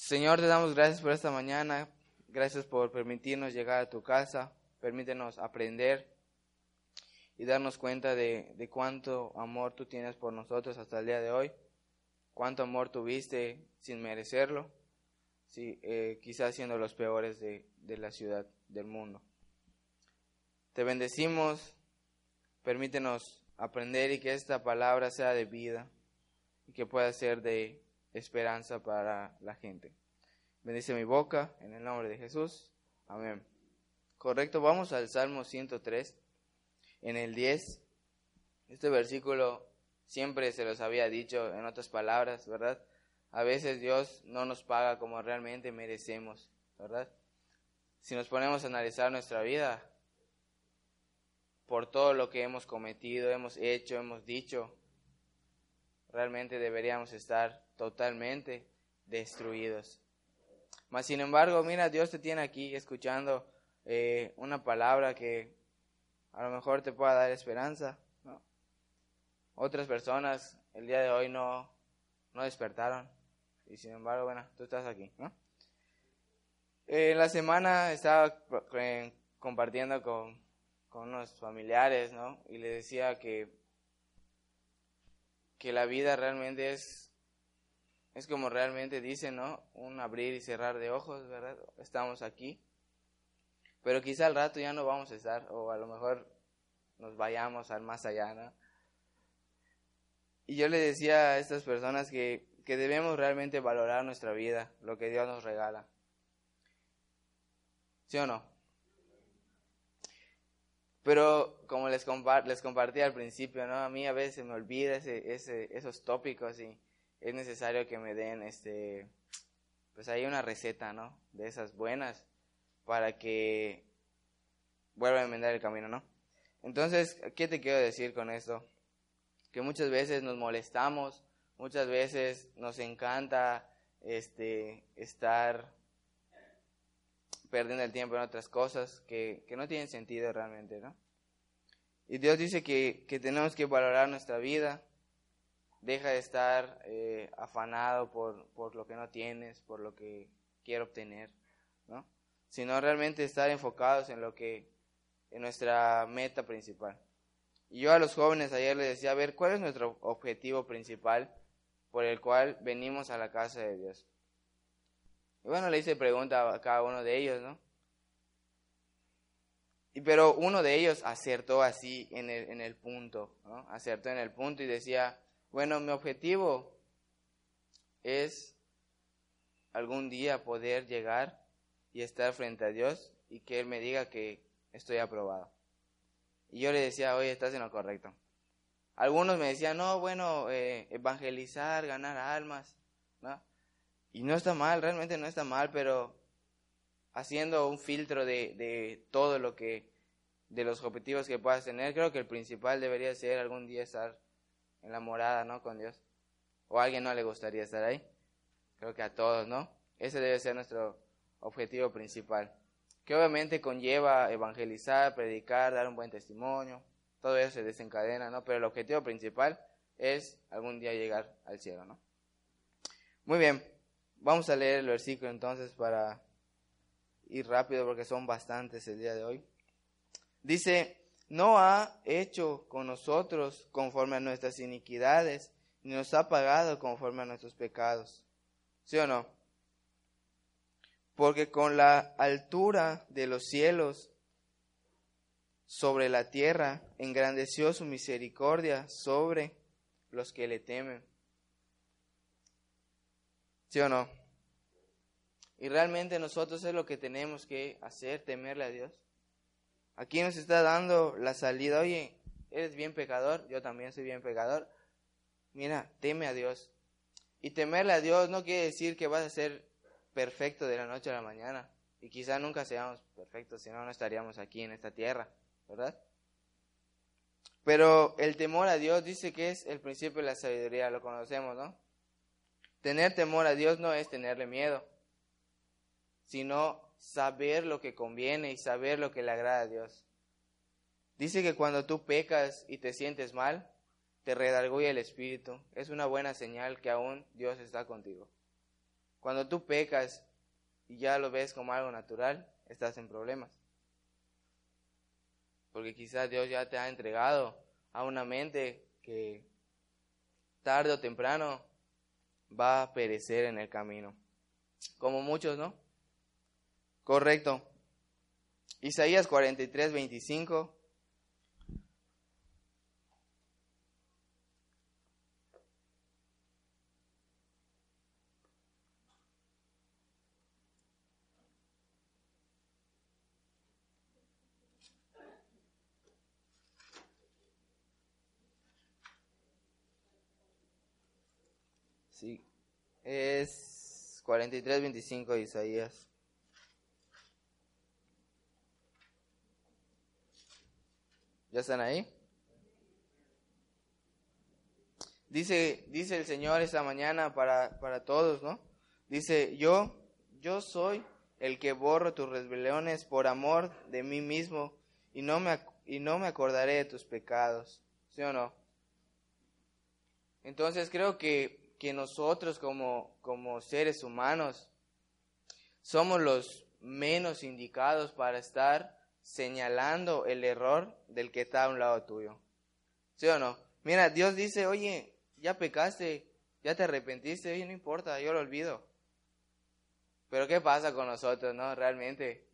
Señor, te damos gracias por esta mañana, gracias por permitirnos llegar a tu casa, permítenos aprender y darnos cuenta de, de cuánto amor tú tienes por nosotros hasta el día de hoy, cuánto amor tuviste sin merecerlo, sí, eh, quizás siendo los peores de, de la ciudad, del mundo. Te bendecimos, permítenos aprender y que esta palabra sea de vida y que pueda ser de esperanza para la gente. Bendice mi boca en el nombre de Jesús. Amén. Correcto, vamos al Salmo 103, en el 10. Este versículo siempre se los había dicho en otras palabras, ¿verdad? A veces Dios no nos paga como realmente merecemos, ¿verdad? Si nos ponemos a analizar nuestra vida, por todo lo que hemos cometido, hemos hecho, hemos dicho, realmente deberíamos estar totalmente destruidos. Mas sin embargo, mira, Dios te tiene aquí escuchando eh, una palabra que a lo mejor te pueda dar esperanza. Otras personas el día de hoy no, no despertaron y sin embargo, bueno, tú estás aquí. ¿no? En la semana estaba eh, compartiendo con, con unos familiares, ¿no? Y le decía que que la vida realmente es, es como realmente dice, ¿no? Un abrir y cerrar de ojos, ¿verdad? Estamos aquí. Pero quizá al rato ya no vamos a estar, o a lo mejor nos vayamos al más allá, ¿no? Y yo le decía a estas personas que, que debemos realmente valorar nuestra vida, lo que Dios nos regala. ¿Sí o no? Pero como les, les compartí al principio, ¿no? A mí a veces me olvida ese, ese, esos tópicos y es necesario que me den, este, pues hay una receta, ¿no? De esas buenas para que vuelva a enmendar el camino, ¿no? Entonces, ¿qué te quiero decir con esto? Que muchas veces nos molestamos, muchas veces nos encanta este, estar perdiendo el tiempo en otras cosas que, que no tienen sentido realmente, ¿no? Y Dios dice que, que tenemos que valorar nuestra vida, deja de estar eh, afanado por, por lo que no tienes, por lo que quiero obtener, ¿no? Sino realmente estar enfocados en lo que, en nuestra meta principal. Y yo a los jóvenes ayer les decía, ver, ¿cuál es nuestro objetivo principal por el cual venimos a la casa de Dios? Y bueno, le hice pregunta a cada uno de ellos, ¿no? Y, pero uno de ellos acertó así en el, en el punto, ¿no? Acertó en el punto y decía, bueno, mi objetivo es algún día poder llegar y estar frente a Dios y que Él me diga que estoy aprobado. Y yo le decía, oye, estás en lo correcto. Algunos me decían, no, bueno, eh, evangelizar, ganar almas, ¿no? Y no está mal, realmente no está mal, pero haciendo un filtro de, de todo lo que, de los objetivos que puedas tener, creo que el principal debería ser algún día estar en la morada, ¿no? Con Dios. O a alguien no le gustaría estar ahí. Creo que a todos, ¿no? Ese debe ser nuestro objetivo principal. Que obviamente conlleva evangelizar, predicar, dar un buen testimonio. Todo eso se desencadena, ¿no? Pero el objetivo principal es algún día llegar al cielo, ¿no? Muy bien. Vamos a leer el versículo entonces para ir rápido porque son bastantes el día de hoy. Dice, no ha hecho con nosotros conforme a nuestras iniquidades, ni nos ha pagado conforme a nuestros pecados. ¿Sí o no? Porque con la altura de los cielos sobre la tierra engrandeció su misericordia sobre los que le temen. ¿Sí o no? Y realmente nosotros es lo que tenemos que hacer, temerle a Dios. Aquí nos está dando la salida, oye, eres bien pecador, yo también soy bien pecador. Mira, teme a Dios. Y temerle a Dios no quiere decir que vas a ser perfecto de la noche a la mañana. Y quizá nunca seamos perfectos, si no, no estaríamos aquí en esta tierra, ¿verdad? Pero el temor a Dios dice que es el principio de la sabiduría, lo conocemos, ¿no? Tener temor a Dios no es tenerle miedo, sino saber lo que conviene y saber lo que le agrada a Dios. Dice que cuando tú pecas y te sientes mal, te redarguye el espíritu. Es una buena señal que aún Dios está contigo. Cuando tú pecas y ya lo ves como algo natural, estás en problemas. Porque quizás Dios ya te ha entregado a una mente que tarde o temprano va a perecer en el camino. Como muchos, ¿no? Correcto. Isaías 43, 25. Sí, es 43, 25 de Isaías. ¿Ya están ahí? Dice, dice el Señor esta mañana para, para todos, ¿no? Dice, yo, yo soy el que borro tus rebeliones por amor de mí mismo y no me, y no me acordaré de tus pecados. ¿Sí o no? Entonces creo que, que nosotros como, como seres humanos somos los menos indicados para estar señalando el error del que está a un lado tuyo. ¿Sí o no? Mira, Dios dice, oye, ya pecaste, ya te arrepentiste, oye, no importa, yo lo olvido. Pero ¿qué pasa con nosotros, no? Realmente.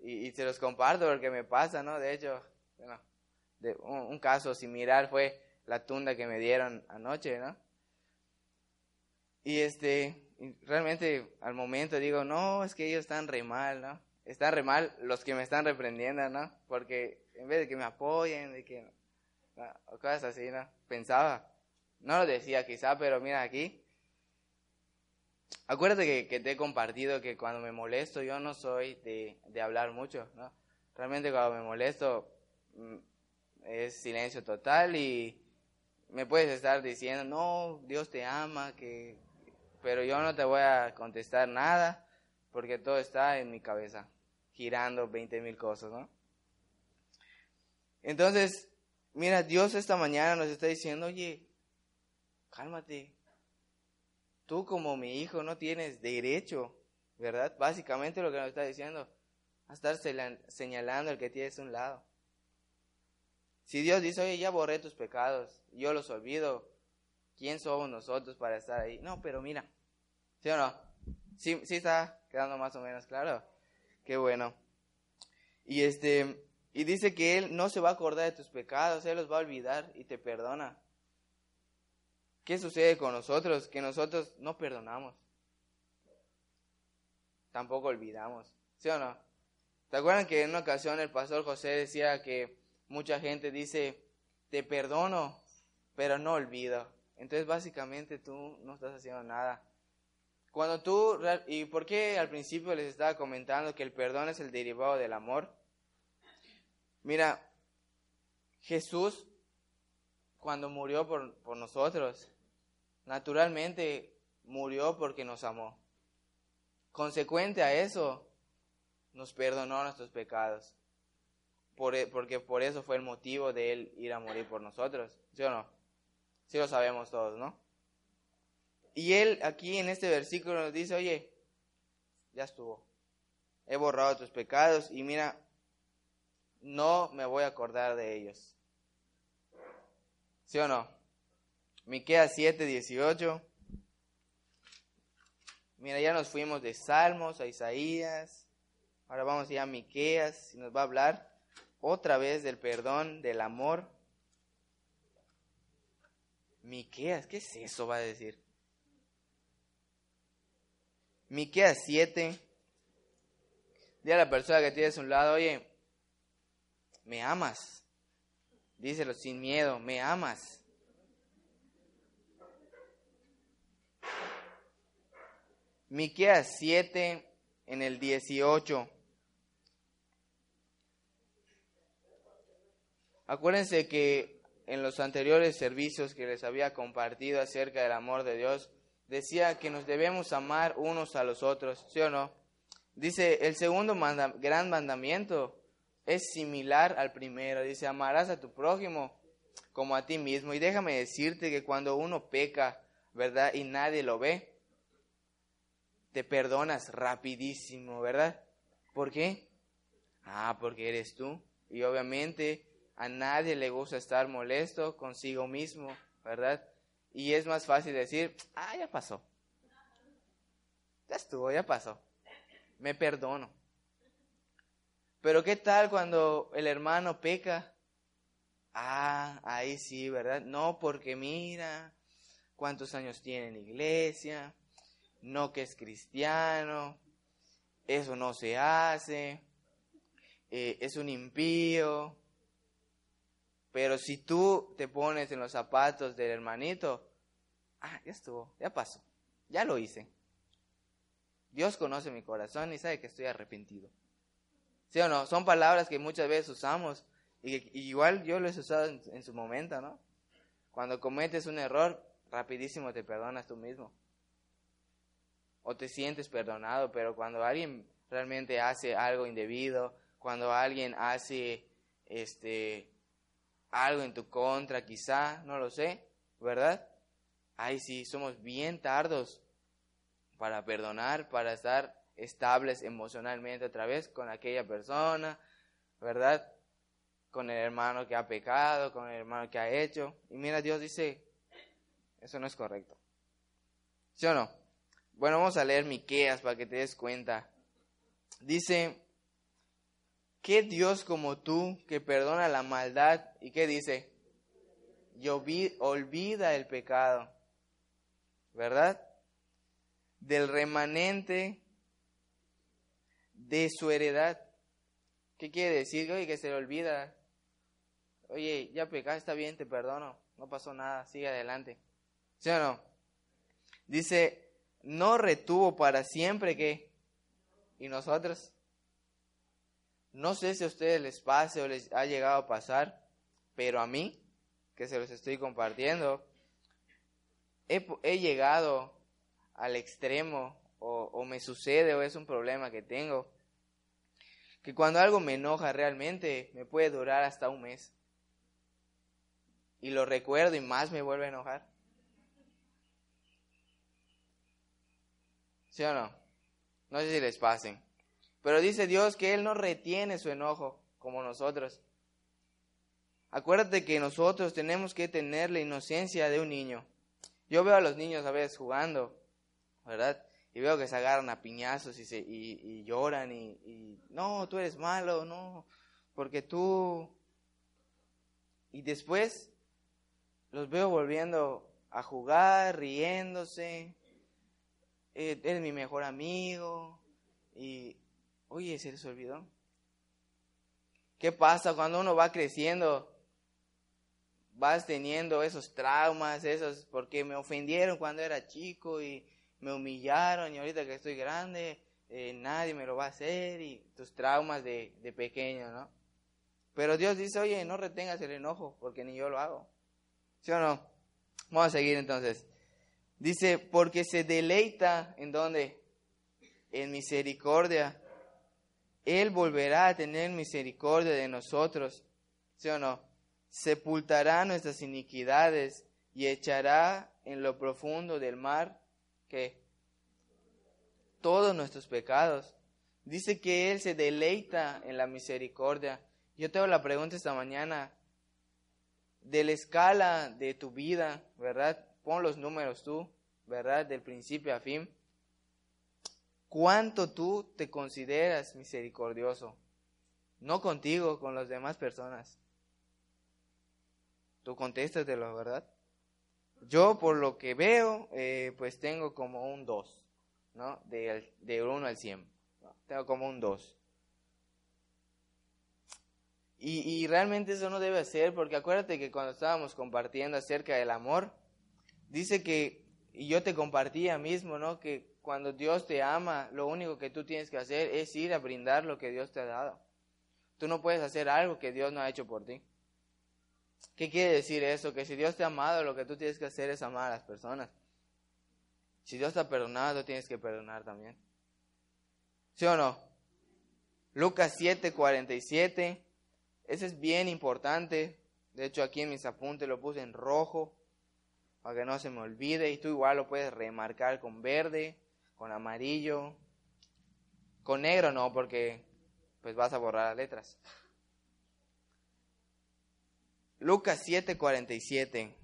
Y, se los comparto porque me pasa, ¿no? De hecho, bueno, de, un, caso similar fue la tunda que me dieron anoche, ¿no? Y este, realmente al momento digo, no, es que ellos están re mal, ¿no? Están re mal los que me están reprendiendo, ¿no? Porque en vez de que me apoyen, de que, o cosas así, ¿no? Pensaba, no lo decía quizá, pero mira aquí, acuérdate que, te he compartido que cuando me molesto yo no soy de, de hablar mucho, ¿no? Realmente cuando me molesto mm, es silencio total y me puedes estar diciendo, no, Dios te ama, que, pero yo no te voy a contestar nada porque todo está en mi cabeza, girando 20 mil cosas, ¿no? Entonces, mira, Dios esta mañana nos está diciendo, oye, cálmate. Tú como mi hijo no tienes derecho, ¿verdad? Básicamente lo que nos está diciendo, a estar señalando el que tienes un lado. Si Dios dice, oye, ya borré tus pecados, yo los olvido, ¿quién somos nosotros para estar ahí? No, pero mira, ¿sí o no? Sí, sí está quedando más o menos claro. Qué bueno. Y este, y dice que Él no se va a acordar de tus pecados, Él los va a olvidar y te perdona. ¿Qué sucede con nosotros? Que nosotros no perdonamos. Tampoco olvidamos. ¿Sí o no? ¿Te acuerdan que en una ocasión el pastor José decía que mucha gente dice, te perdono, pero no olvido? Entonces básicamente tú no estás haciendo nada. Cuando tú, ¿y por qué al principio les estaba comentando que el perdón es el derivado del amor? Mira, Jesús, cuando murió por, por nosotros, naturalmente murió porque nos amó. Consecuente a eso, nos perdonó nuestros pecados. Por, e, porque por eso fue el motivo de Él ir a morir por nosotros. ¿Sí o no? Sí lo sabemos todos, ¿no? Y Él aquí en este versículo nos dice, oye, ya estuvo. He borrado tus pecados y mira, no me voy a acordar de ellos. ¿Sí o no? Miqueas 7, 18. Mira, ya nos fuimos de Salmos a Isaías. Ahora vamos ya a Miqueas y nos va a hablar otra vez del perdón, del amor. Miqueas, ¿qué es eso? Va a decir. Miqueas 7. Dile a la persona que tienes a un lado, oye, me amas. Díselo sin miedo, me amas. Miqueas 7 en el 18. Acuérdense que en los anteriores servicios que les había compartido acerca del amor de Dios, decía que nos debemos amar unos a los otros, ¿sí o no? Dice, el segundo gran mandamiento es similar al primero. Dice, amarás a tu prójimo como a ti mismo. Y déjame decirte que cuando uno peca, ¿verdad? Y nadie lo ve, te perdonas rapidísimo, ¿verdad? ¿Por qué? Ah, porque eres tú. Y obviamente a nadie le gusta estar molesto consigo mismo, ¿verdad? Y es más fácil decir, ah, ya pasó. Ya estuvo, ya pasó. Me perdono. Pero ¿qué tal cuando el hermano peca? Ah, ahí sí, ¿verdad? No, porque mira cuántos años tiene en iglesia, no que es cristiano, eso no se hace, eh, es un impío. Pero si tú te pones en los zapatos del hermanito, ah, ya estuvo, ya pasó, ya lo hice. Dios conoce mi corazón y sabe que estoy arrepentido. ¿Sí o no? Son palabras que muchas veces usamos y, igual yo lo he usado en, su momento, ¿no? Cuando cometes un error, rapidísimo te perdonas tú mismo. O te sientes perdonado, pero cuando alguien realmente hace algo indebido, cuando alguien hace este algo en tu contra, quizá, no lo sé, ¿verdad? Ay, sí, somos bien tardos para perdonar, para estar estables emocionalmente otra vez con aquella persona, ¿verdad? Con el hermano que ha pecado, con el hermano que ha hecho. Y mira, Dios dice, eso no es correcto. ¿Sí o no? Bueno, vamos a leer Miqueas para que te des cuenta. Dice, ¿qué Dios como tú que perdona la maldad? ¿Y qué dice? Olvida el pecado. ¿Verdad? Del remanente de su heredad. ¿Qué quiere decir? Oye, que se le olvida. Oye, ya pecaste, está bien, te perdono. No pasó nada, sigue adelante. ¿Sí o no? Dice, no retuvo para siempre que... ¿Y nosotros? No sé si a ustedes les pase o les ha llegado a pasar, pero a mí, que se los estoy compartiendo, he, llegado al extremo o, me sucede o es un problema que tengo, que cuando algo me enoja realmente me puede durar hasta un mes. Y lo recuerdo y más me vuelve a enojar. ¿Sí o no? No sé si les pasen. Pero dice Dios que Él no retiene su enojo como nosotros. Acuérdate que nosotros tenemos que tener la inocencia de un niño. Yo veo a los niños a veces jugando, ¿verdad? y veo que se agarran a piñazos y, se, y, lloran y, no, tú eres malo, no, porque tú... Y después los veo volviendo a jugar, riéndose, eh, eres mi mejor amigo y, oye, se les olvidó. ¿Qué pasa cuando uno va creciendo? Vas teniendo esos traumas, esos, porque me ofendieron cuando era chico y me humillaron y ahorita que estoy grande, eh, nadie me lo va a hacer y tus traumas de, de pequeño, ¿no? Pero Dios dice, oye, no retengas el enojo porque ni yo lo hago. ¿Sí o no? Vamos a seguir entonces. Dice, porque se deleita en dónde? En misericordia. Él volverá a tener misericordia de nosotros. ¿Sí o no? Sepultará nuestras iniquidades y echará en lo profundo del mar que todos nuestros pecados. Dice que Él se deleita en la misericordia. Yo te hago la pregunta esta mañana, de la escala de tu vida, ¿verdad? Pon los números tú, ¿verdad? Del principio a fin. ¿Cuánto tú te consideras misericordioso? No contigo, con las demás personas. Tú contéstatelo, ¿verdad? Yo por lo que veo, eh, pues tengo como un 2, ¿no? De, de 1 al 100. Tengo como un 2. Y, y, realmente eso no debe ser, porque acuérdate que cuando estábamos compartiendo acerca del amor, dice que, y yo te compartía mismo, ¿no? Que cuando Dios te ama, lo único que tú tienes que hacer es ir a brindar lo que Dios te ha dado. Tú no puedes hacer algo que Dios no ha hecho por ti. ¿Qué quiere decir eso? Que si Dios te ha amado, lo que tú tienes que hacer es amar a las personas. Si Dios te ha perdonado, tú tienes que perdonar también. ¿Sí o no? Lucas 7, 47. Ese es bien importante. De hecho, aquí en mis apuntes lo puse en rojo para que no se me olvide. Y tú igual lo puedes remarcar con verde, con amarillo, con negro no, porque pues vas a borrar las letras. Lucas 7:47.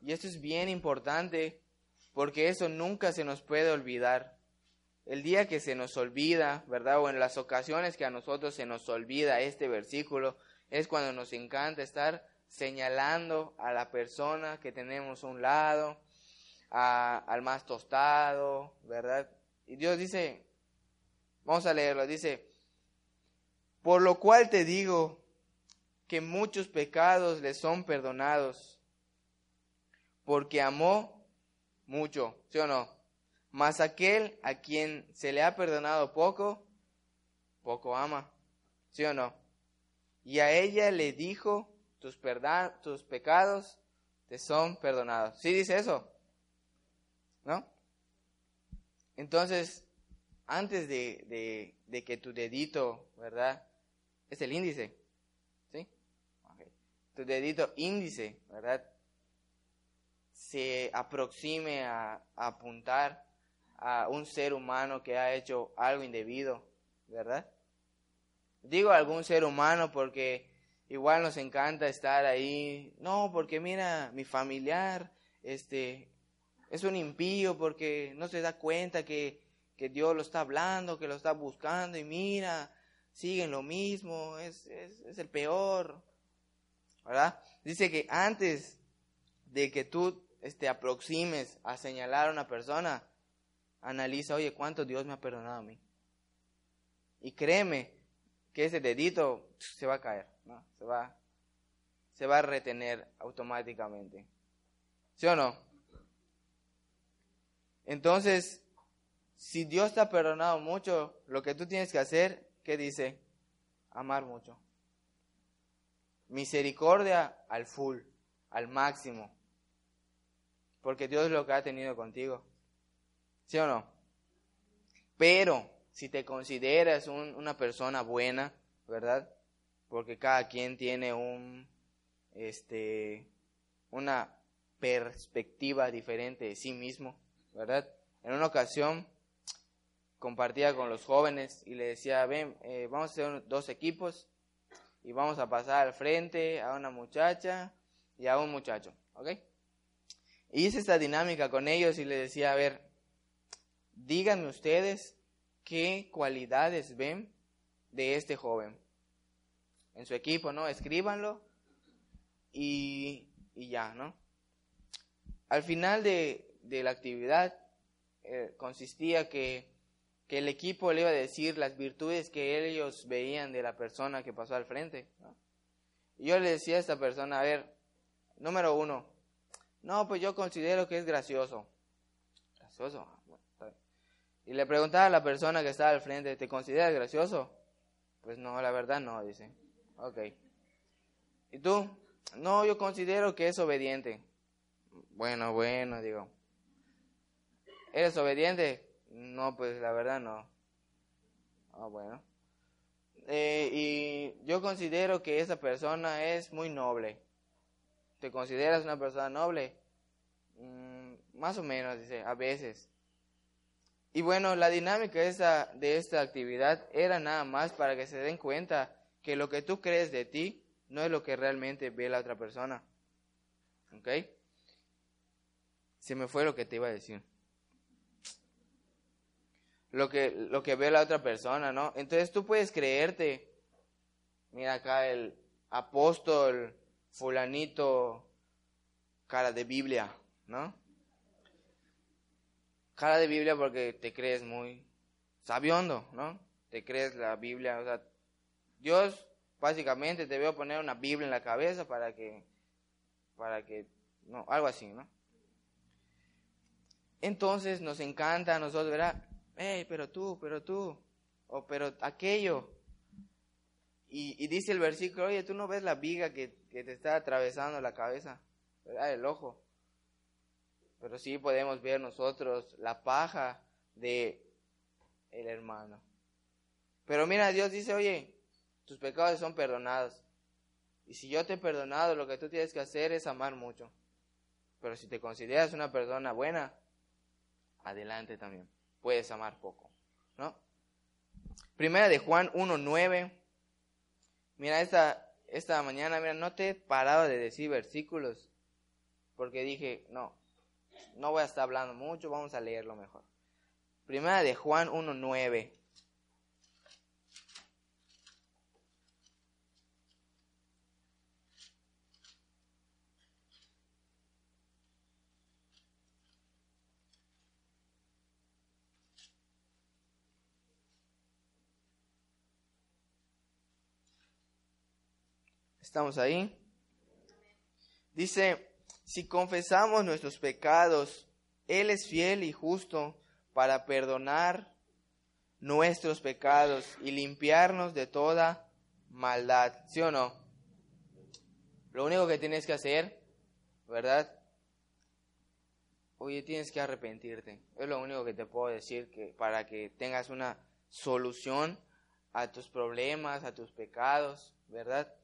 Y esto es bien importante porque eso nunca se nos puede olvidar. El día que se nos olvida, ¿verdad? O en las ocasiones que a nosotros se nos olvida este versículo, es cuando nos encanta estar señalando a la persona que tenemos a un lado, al más tostado, ¿verdad? Y Dios dice, vamos a leerlo, dice, por lo cual te digo que muchos pecados le son perdonados, porque amó mucho, ¿sí o no? Mas aquel a quien se le ha perdonado poco, poco ama, ¿sí o no? Y a ella le dijo, tus, tus pecados te son perdonados. ¿Sí dice eso? ¿No? Entonces, antes de, de, que tu dedito, ¿verdad? Es el índice, ¿sí? Tu dedito índice, ¿verdad? Se aproxime a apuntar a un ser humano que ha hecho algo indebido, ¿verdad? Digo algún ser humano porque igual nos encanta estar ahí. No, porque mira, mi familiar, este, es un impío porque no se da cuenta que, que Dios lo está hablando, que lo está buscando y mira, siguen lo mismo, es, es, es el peor. ¿Verdad? Dice que antes de que tú te este, aproximes a señalar a una persona, analiza, oye, ¿cuánto Dios me ha perdonado a mí? Y créeme que ese dedito se va a caer, Se va, se va a retener automáticamente. ¿Sí o no? Entonces, si Dios te ha perdonado mucho, lo que tú tienes que hacer, ¿qué dice? Amar mucho. Misericordia al full, al máximo. Porque Dios es lo que ha tenido contigo. ¿Sí o no? Pero si te consideras una persona buena, ¿verdad? Porque cada quien tiene un, este, una perspectiva diferente de sí mismo, ¿verdad? En una ocasión compartía con los jóvenes y le decía, ven, eh, vamos a hacer dos equipos y vamos a pasar al frente a una muchacha y a un muchacho, ¿ok? Y hice esta dinámica con ellos y le decía, a ver, díganme ustedes qué cualidades ven de este joven en su equipo, ¿no? Escríbanlo y, y ya, ¿no? Al final de, de la actividad eh, consistía que, que, el equipo le iba a decir las virtudes que ellos veían de la persona que pasó al frente. Y yo le decía a esta persona, a ver, número uno, no, pues yo considero que es gracioso. Gracioso, y le preguntaba a la persona que estaba al frente, ¿te consideras gracioso? Pues no, la verdad no, dice. Ok. ¿Y tú? No, yo considero que es obediente. Bueno, bueno, digo. ¿Eres obediente? No, pues la verdad no. Ah, bueno. Eh, y yo considero que esa persona es muy noble. ¿Te consideras una persona noble? Mm, más o menos, dice, a veces. Y bueno, la dinámica de esta, de esta actividad era nada más para que se den cuenta que lo que tú crees de ti no es lo que realmente ve la otra persona. ¿Ok? Se me fue lo que te iba a decir. Lo que, lo que ve la otra persona, ¿no? Entonces tú puedes creerte, mira acá el apóstol fulanito, cara de Biblia, ¿no? cara de Biblia porque te crees muy sabiondo, ¿no? Te crees la Biblia, o sea, Dios básicamente te veo poner una Biblia en la cabeza para que, para que, no, algo así, ¿no? Entonces nos encanta a nosotros, ¿verdad? Hey, pero tú, pero tú, o pero aquello. Y, y, dice el versículo, oye, tú no ves la viga que, que te está atravesando la cabeza, ¿verdad? El ojo pero sí podemos ver nosotros la paja de el hermano. Pero mira, Dios dice, oye, tus pecados son perdonados. Y si yo te he perdonado, lo que tú tienes que hacer es amar mucho. Pero si te consideras una persona buena, adelante también. Puedes amar poco, ¿no? Primera de Juan 1.9. Mira, esta, esta mañana, mira, no te he parado de decir versículos. Porque dije, no, no voy a estar hablando mucho, vamos a leerlo mejor. Primera de Juan 1.9. ¿Estamos ahí? Dice, si confesamos nuestros pecados, Él es fiel y justo para perdonar nuestros pecados y limpiarnos de toda maldad. ¿Sí o no? Lo único que tienes que hacer, ¿verdad? Oye, tienes que arrepentirte. Es lo único que te puedo decir que para que tengas una solución a tus problemas, a tus pecados, ¿verdad?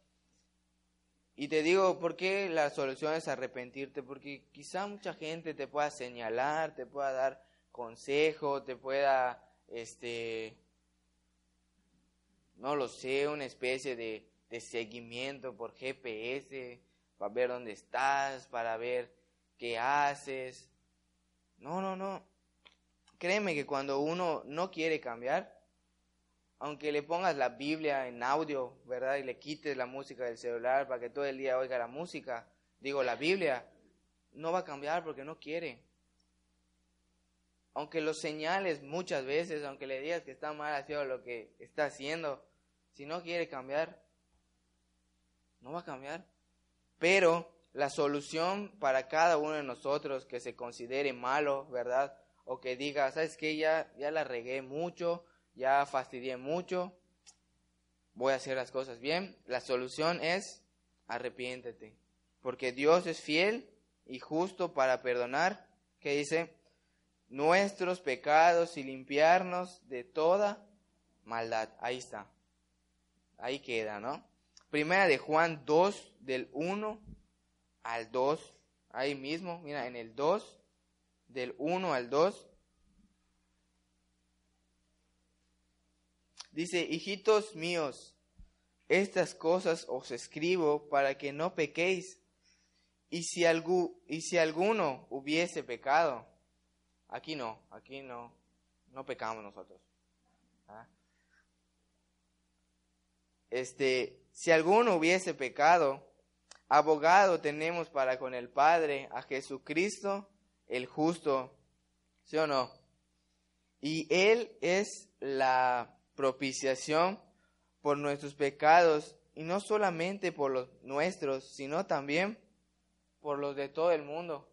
Y te digo, ¿por qué la solución es arrepentirte? Porque quizá mucha gente te pueda señalar, te pueda dar consejo, te pueda, este, no lo sé, una especie de, de seguimiento por GPS para ver dónde estás, para ver qué haces. No, no, no. Créeme que cuando uno no quiere cambiar, aunque le pongas la Biblia en audio, ¿verdad? Y le quites la música del celular para que todo el día oiga la música, digo la Biblia, no va a cambiar porque no quiere. Aunque lo señales muchas veces, aunque le digas que está mal haciendo lo que está haciendo, si no quiere cambiar, no va a cambiar. Pero la solución para cada uno de nosotros que se considere malo, ¿verdad? O que diga, ¿sabes qué? Ya, ya la regué mucho, ya fastidié mucho, voy a hacer las cosas bien. La solución es arrepiéntete, porque Dios es fiel y justo para perdonar, que dice, nuestros pecados y limpiarnos de toda maldad. Ahí está. Ahí queda, ¿no? Primera de Juan 2, del 1 al 2. Ahí mismo, mira, en el 2, del 1 al 2. Dice, hijitos míos, estas cosas os escribo para que no pequéis. Y si, y si alguno hubiese pecado, aquí no, aquí no, no pecamos nosotros. ¿Ah? Este, si alguno hubiese pecado, abogado tenemos para con el Padre a Jesucristo el justo, ¿sí o no? Y Él es la propiciación por nuestros pecados, y no solamente por los nuestros, sino también por los de todo el mundo.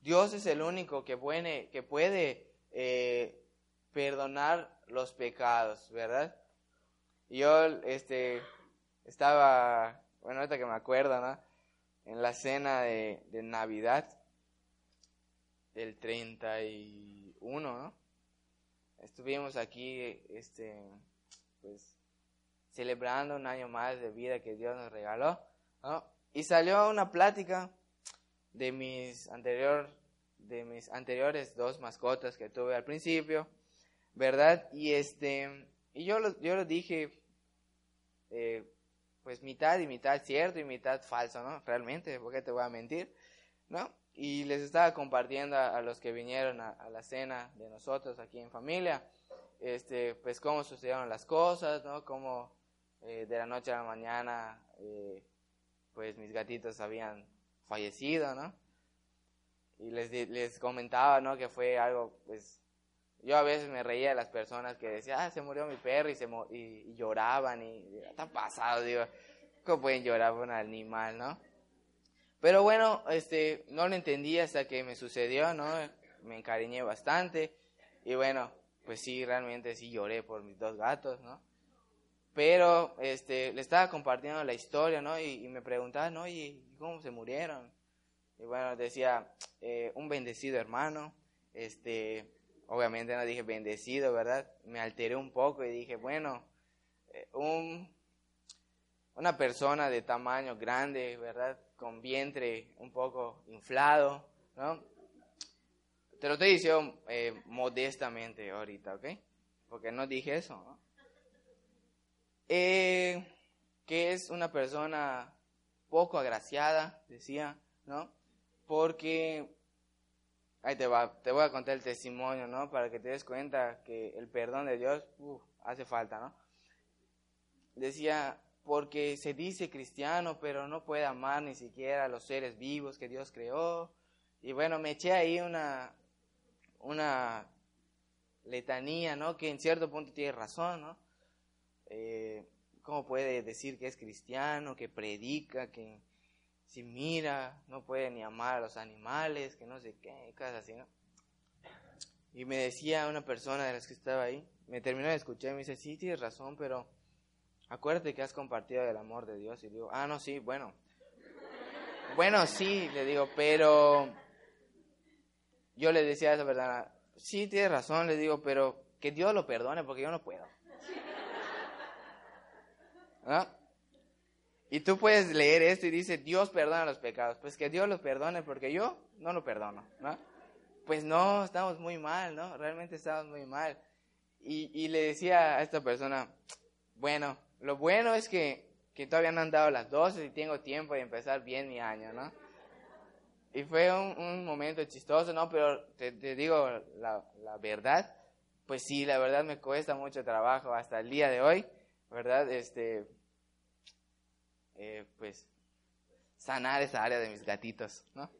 Dios es el único que puede, que puede eh, perdonar los pecados, ¿verdad? Yo este, estaba, bueno, ahorita que me acuerdo, ¿no? En la cena de, de Navidad del 31, ¿no? Estuvimos aquí, este, pues, celebrando un año más de vida que Dios nos regaló, Y salió una plática de mis anterior, de mis anteriores dos mascotas que tuve al principio, ¿verdad? Y este, y yo lo, yo lo dije, eh, pues mitad y mitad cierto y mitad falso, ¿no? Realmente, porque te voy a mentir, ¿no? Y les estaba compartiendo a, los que vinieron a, la cena de nosotros aquí en familia, este, pues cómo sucedieron las cosas, ¿no? Cómo eh, de la noche a la mañana, eh, pues mis gatitos habían fallecido, ¿no? Y les, les comentaba, ¿no? Que fue algo, pues, yo a veces me reía de las personas que decían, ah, se murió mi perro y, se y, lloraban y, está pasado, digo, ¿cómo pueden llorar por un animal, no? Pero bueno, este, no lo entendí hasta que me sucedió, ¿no? Me encariñé bastante y bueno, pues sí, realmente sí lloré por mis dos gatos, ¿no? Pero, este, le estaba compartiendo la historia, ¿no? Y, me preguntaba, ¿no? ¿Y cómo se murieron? Y bueno, decía, eh, un bendecido hermano, este, obviamente no dije bendecido, ¿verdad? Me alteré un poco y dije, bueno, eh, un una persona de tamaño grande, ¿verdad? Con vientre un poco inflado, ¿no? Te lo estoy diciendo eh, modestamente ahorita, ¿ok? Porque no dije eso, ¿no? Eh, que es una persona poco agraciada, decía, ¿no? Porque, ahí te va, te voy a contar el testimonio, ¿no? Para que te des cuenta que el perdón de Dios, hace falta, ¿no? Decía, porque se dice cristiano, pero no puede amar ni siquiera a los seres vivos que Dios creó. Y bueno, me eché ahí una, una letanía, ¿no? Que en cierto punto tiene razón, ¿no? Eh, ¿Cómo puede decir que es cristiano, que predica, que si mira, no puede ni amar a los animales, que no sé qué, cosas así, ¿no? Y me decía una persona de las que estaba ahí, me terminó de escuchar y me dice, sí, tienes razón, pero acuérdate que has compartido el amor de Dios. Y digo, ah, no, sí, bueno. Bueno, sí, le digo, pero yo le decía a esa persona, sí, tienes razón, le digo, pero que Dios lo perdone porque yo no puedo. ¿No? Y tú puedes leer esto y dice, Dios perdona los pecados. Pues que Dios los perdone porque yo no lo perdono, ¿no? Pues no, estamos muy mal, ¿no? Realmente estamos muy mal. Y, y le decía a esta persona, bueno, lo bueno es que, que todavía no han dado las 12 y tengo tiempo de empezar bien mi año, ¿no? Y fue un, un momento chistoso, ¿no? Pero te, te digo la, la, verdad, pues sí, la verdad me cuesta mucho trabajo hasta el día de hoy, ¿verdad? Este, eh, pues, sanar esa área de mis gatitos, ¿no?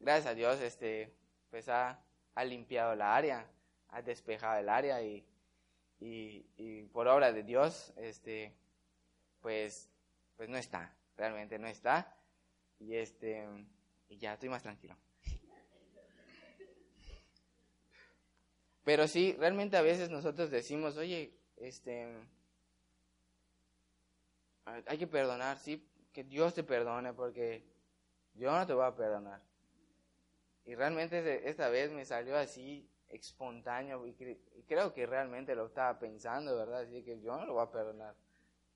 Gracias a Dios, este, pues ha, ha limpiado la área, ha despejado el área y y, por obra de Dios, este, pues, pues no está, realmente no está, y este, y ya estoy más tranquilo. Pero sí, realmente a veces nosotros decimos, oye, este, hay que perdonar, sí, que Dios te perdone, porque yo no te voy a perdonar. Y realmente esta vez me salió así espontáneo y, creo que realmente lo estaba pensando, ¿verdad? Así que yo no lo voy a perdonar.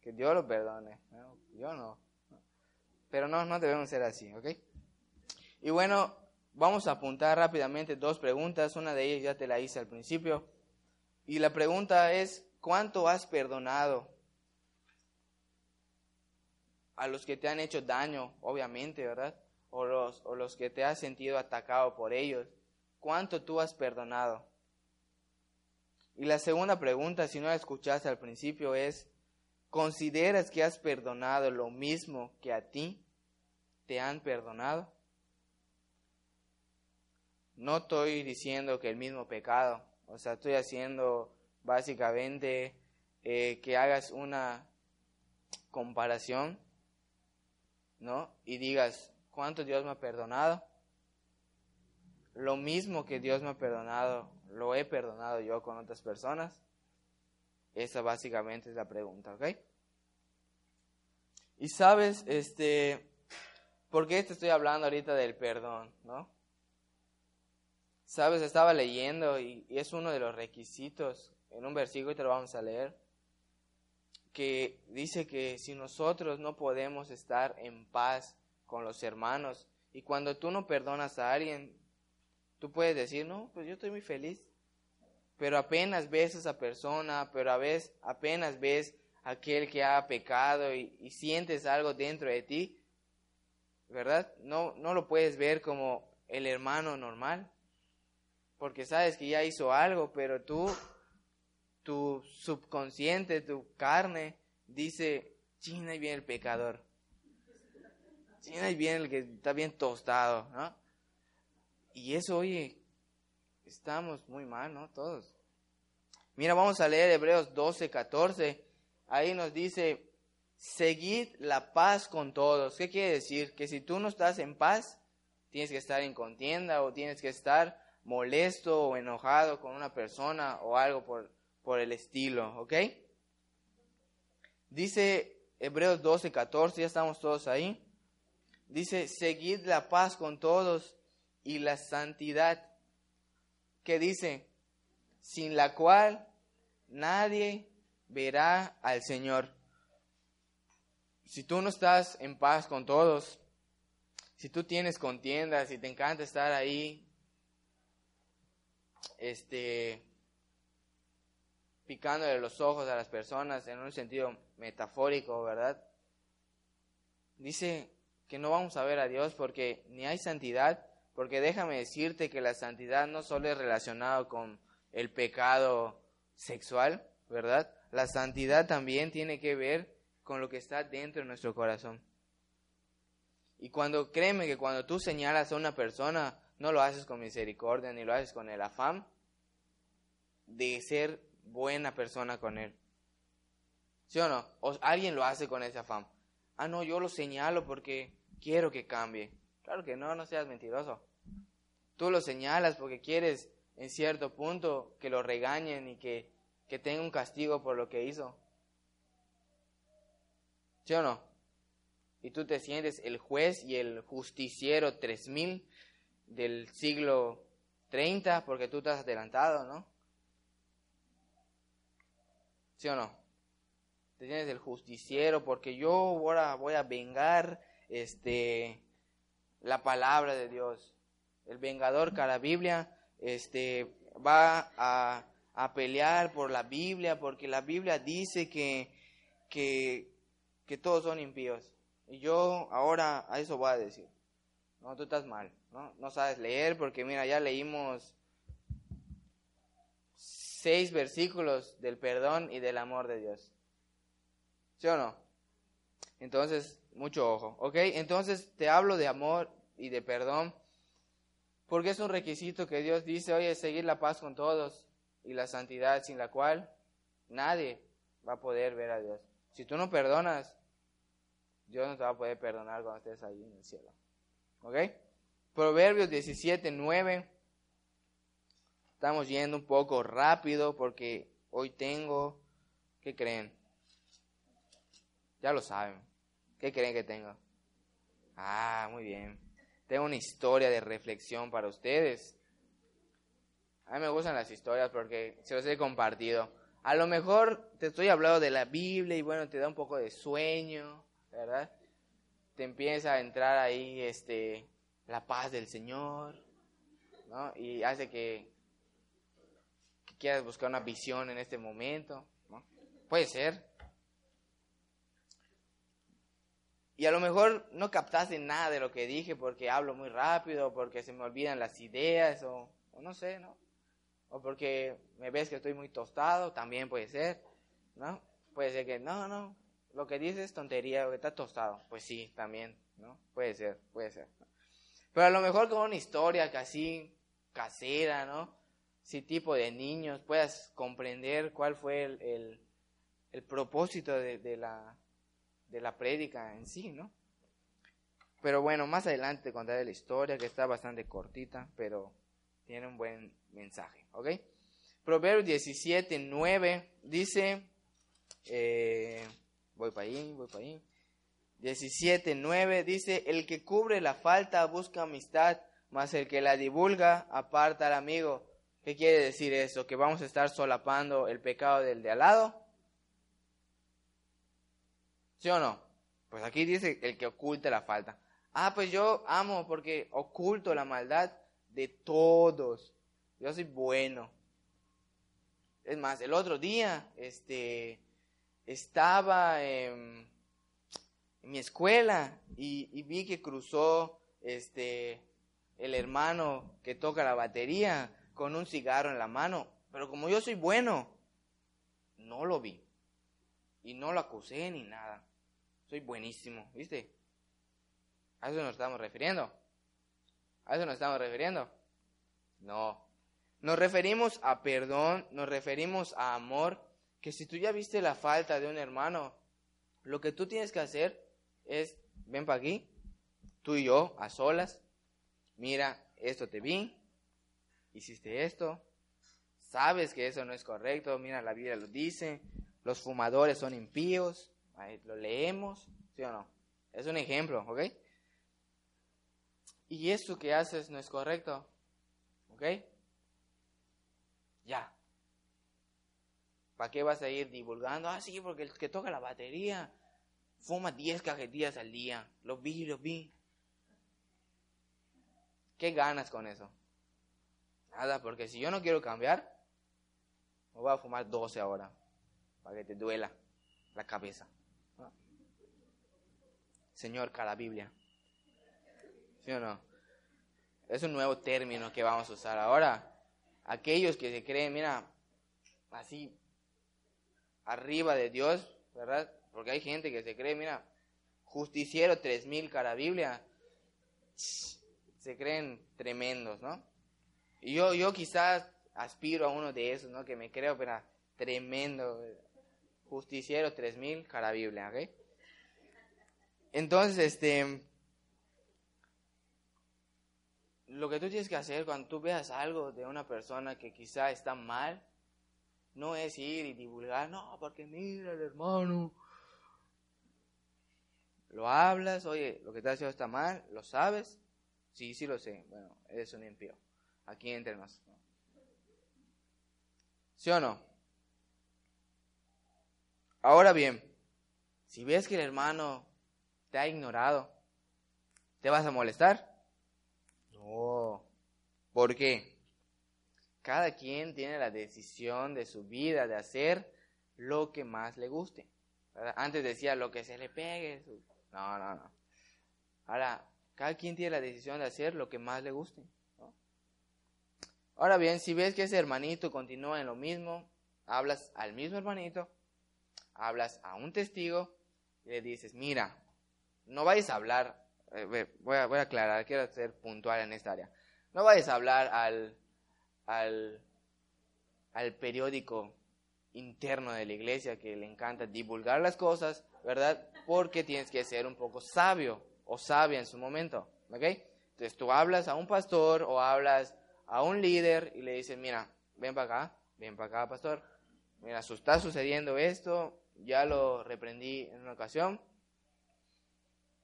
Que Dios lo perdone. Yo no. Pero no, no debemos ser así, ¿ok? Y bueno, vamos a apuntar rápidamente dos preguntas. Una de ellas ya te la hice al principio. Y la pregunta es, ¿cuánto has perdonado? A los que te han hecho daño, obviamente, ¿verdad? O los, o los que te has sentido atacado por ellos cuánto tú has perdonado. Y la segunda pregunta, si no la escuchaste al principio, es, ¿consideras que has perdonado lo mismo que a ti te han perdonado? No estoy diciendo que el mismo pecado, o sea, estoy haciendo básicamente eh, que hagas una comparación, ¿no? Y digas, ¿cuánto Dios me ha perdonado? Lo mismo que Dios me ha perdonado, lo he perdonado yo con otras personas? Esa básicamente es la pregunta, ¿ok? Y sabes, este, ¿por qué te estoy hablando ahorita del perdón, no? Sabes, estaba leyendo y, y es uno de los requisitos, en un versículo y te lo vamos a leer, que dice que si nosotros no podemos estar en paz con los hermanos, y cuando tú no perdonas a alguien, Tú puedes decir, no, pues yo estoy muy feliz. Pero apenas ves a esa persona, pero a veces apenas ves a aquel que ha pecado y, sientes algo dentro de ti, ¿verdad? No, no lo puedes ver como el hermano normal, porque sabes que ya hizo algo, pero tú, tu subconsciente, tu carne, dice, china y viene el pecador. China y viene el que está bien tostado, ¿no? Y eso, oye, estamos muy mal, ¿no? Todos. Mira, vamos a leer Hebreos 12, 14. Ahí nos dice, seguid la paz con todos. ¿Qué quiere decir? Que si tú no estás en paz, tienes que estar en contienda o tienes que estar molesto o enojado con una persona o algo por, por el estilo, ¿ok? Dice Hebreos 12, 14, ya estamos todos ahí. Dice, seguid la paz con todos y la santidad, que dice, sin la cual nadie verá al Señor. Si tú no estás en paz con todos, si tú tienes contiendas y te encanta estar ahí, este, picándole los ojos a las personas en un sentido metafórico, ¿verdad? Dice que no vamos a ver a Dios porque ni hay santidad, porque déjame decirte que la santidad no solo es relacionado con el pecado sexual, ¿verdad? La santidad también tiene que ver con lo que está dentro de nuestro corazón. Y cuando créeme que cuando tú señalas a una persona, no lo haces con misericordia ni lo haces con el afán de ser buena persona con él. ¿Sí o no? Alguien lo hace con ese afán. Ah, no, yo lo señalo porque quiero que cambie. Claro que no, no seas mentiroso. Tú lo señalas porque quieres en cierto punto que lo regañen y que, que tenga un castigo por lo que hizo. ¿Sí o no? Y tú te sientes el juez y el justiciero 3000 del siglo 30 porque tú estás adelantado, ¿no? ¿Sí o no? Te sientes el justiciero porque yo ahora voy a vengar este la palabra de Dios. El vengador la Biblia este va a, a pelear por la Biblia porque la Biblia dice que, que, que todos son impíos. Y yo ahora a eso voy a decir. No, tú estás mal, ¿no? No sabes leer porque mira, ya leímos seis versículos del perdón y del amor de Dios. ¿Sí o no? Entonces, mucho ojo, ¿ok? Entonces te hablo de amor y de perdón porque es un requisito que Dios dice, oye, seguir la paz con todos y la santidad sin la cual nadie va a poder ver a Dios. Si tú no perdonas, Dios no te va a poder perdonar cuando estés ahí en el cielo. ¿Ok? Proverbios 17, 9. Estamos yendo un poco rápido porque hoy tengo, ¿qué creen? Ya lo saben. ¿Qué creen que tengo? Ah, muy bien. Tengo una historia de reflexión para ustedes. A mí me gustan las historias porque se los he compartido. A lo mejor te estoy hablando de la Biblia y bueno, te da un poco de sueño, ¿verdad? Te empieza a entrar ahí este la paz del Señor, ¿no? Y hace que, que quieras buscar una visión en este momento, ¿no? Puede ser. Y a lo mejor no captaste nada de lo que dije porque hablo muy rápido, porque se me olvidan las ideas, o, no sé, ¿no? O porque me ves que estoy muy tostado, también puede ser, ¿no? Puede ser que, no, no, lo que dices es tontería, que está tostado. Pues sí, también, ¿no? Puede ser, puede ser. Pero a lo mejor con una historia casi casera, ¿no? Si tipo de niños puedas comprender cuál fue el, el, propósito de, la, de la prédica en sí, ¿no? Pero bueno, más adelante contaré la historia que está bastante cortita, pero tiene un buen mensaje, ¿ok? Proverbios 17, 9 dice, eh, voy para ahí, voy para ahí. 17, 9 dice, el que cubre la falta busca amistad, mas el que la divulga aparta al amigo. ¿Qué quiere decir eso? ¿Que vamos a estar solapando el pecado del de al lado? ¿Sí o no? Pues aquí dice el que oculta la falta. Ah, pues yo amo porque oculto la maldad de todos. Yo soy bueno. Es más, el otro día, este, estaba en, mi escuela y, vi que cruzó este el hermano que toca la batería con un cigarro en la mano, pero como yo soy bueno, no lo vi y no lo acusé ni nada. Soy buenísimo, ¿viste? A eso nos estamos refiriendo. A eso nos estamos refiriendo. No. Nos referimos a perdón, nos referimos a amor, que si tú ya viste la falta de un hermano, lo que tú tienes que hacer es, ven para aquí, tú y yo, a solas, mira, esto te vi, hiciste esto, sabes que eso no es correcto, mira, la Biblia lo dice, los fumadores son impíos, lo leemos, ¿sí o no? Es un ejemplo, ¿ok? Y esto que haces no es correcto, ¿ok? Ya, ¿Para qué vas a ir divulgando? Ah, sí, porque el que toca la batería fuma 10 cajetillas al día. Lo vi, lo vi. ¿Qué ganas con eso? Nada, porque si yo no quiero cambiar, me voy a fumar 12 ahora, para que te duela la cabeza. Señor, cada Biblia. ¿Sí o no? Es un nuevo término que vamos a usar ahora. Aquellos que se creen, mira, así, arriba de Dios, ¿verdad? Porque hay gente que se cree, mira, justiciero 3000 cara Biblia, se creen tremendos, ¿no? Y yo, yo quizás aspiro a uno de esos, ¿no? Que me creo, pero tremendo, justiciero 3000 cara Biblia, ¿ok? Entonces, este, lo que tú tienes que hacer cuando tú veas algo de una persona que quizá está mal, no es ir y divulgar, no, porque mira el hermano. Lo hablas, oye, lo que estás haciendo está mal, ¿lo sabes? Sí, sí lo sé. Bueno, eres un impío. Aquí entre nos. ¿Sí o no? Ahora bien, si ves que el hermano te ha ignorado, ¿te vas a molestar? No. ¿Por qué? Cada quien tiene la decisión de su vida de hacer lo que más le guste. Antes decía lo que se le pegue. No, no, no. Ahora, cada quien tiene la decisión de hacer lo que más le guste. Ahora bien, si ves que ese hermanito continúa en lo mismo, hablas al mismo hermanito, hablas a un testigo y le dices, mira, no vayas a hablar, eh, voy, a, voy a aclarar, quiero ser puntual en esta área, no vayas a hablar al, al, al periódico interno de la iglesia que le encanta divulgar las cosas, ¿verdad? Porque tienes que ser un poco sabio o sabia en su momento, ¿ok? Entonces tú hablas a un pastor o hablas a un líder y le dices, mira, ven para acá, ven para acá, pastor, mira, está sucediendo esto, ya lo reprendí en una ocasión,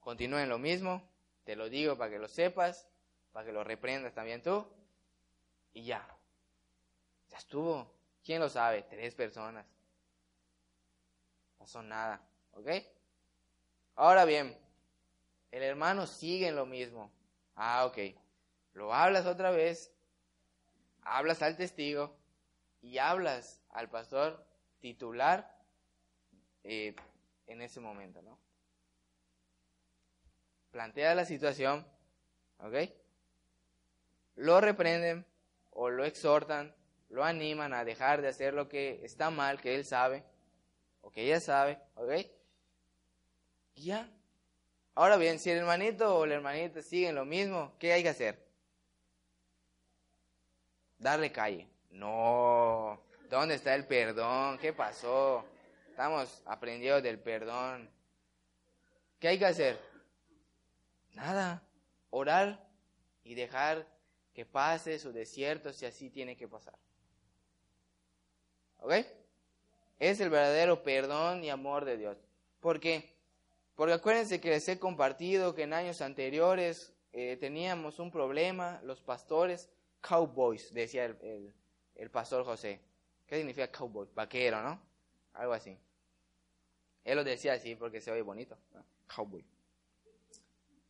continúen lo mismo, te lo digo para que lo sepas, para que lo reprendas también tú, y ya, ya estuvo. ¿Quién lo sabe? Tres personas. No pasó nada. ¿Ok? Ahora bien, el hermano sigue en lo mismo. Ah, ok. Lo hablas otra vez, hablas al testigo y hablas al pastor titular eh, en ese momento, ¿no? Plantea la situación, ¿ok? Lo reprenden o lo exhortan lo animan a dejar de hacer lo que está mal, que él sabe, o que ella sabe, ¿ok? ya. Ahora bien, si el hermanito o la hermanita siguen lo mismo, ¿qué hay que hacer? Darle calle. No. ¿Dónde está el perdón? ¿Qué pasó? Estamos aprendiendo del perdón. ¿Qué hay que hacer? Nada. Orar y dejar que pase su desierto si así tiene que pasar. ¿Ok? Es el verdadero perdón y amor de Dios. ¿Por qué? Porque acuérdense que les he compartido que en años anteriores eh, teníamos un problema, los pastores, cowboys, decía el, pastor José. ¿Qué significa cowboy? Vaquero, ¿no? Algo así. Él lo decía así porque se oye bonito. Cowboy.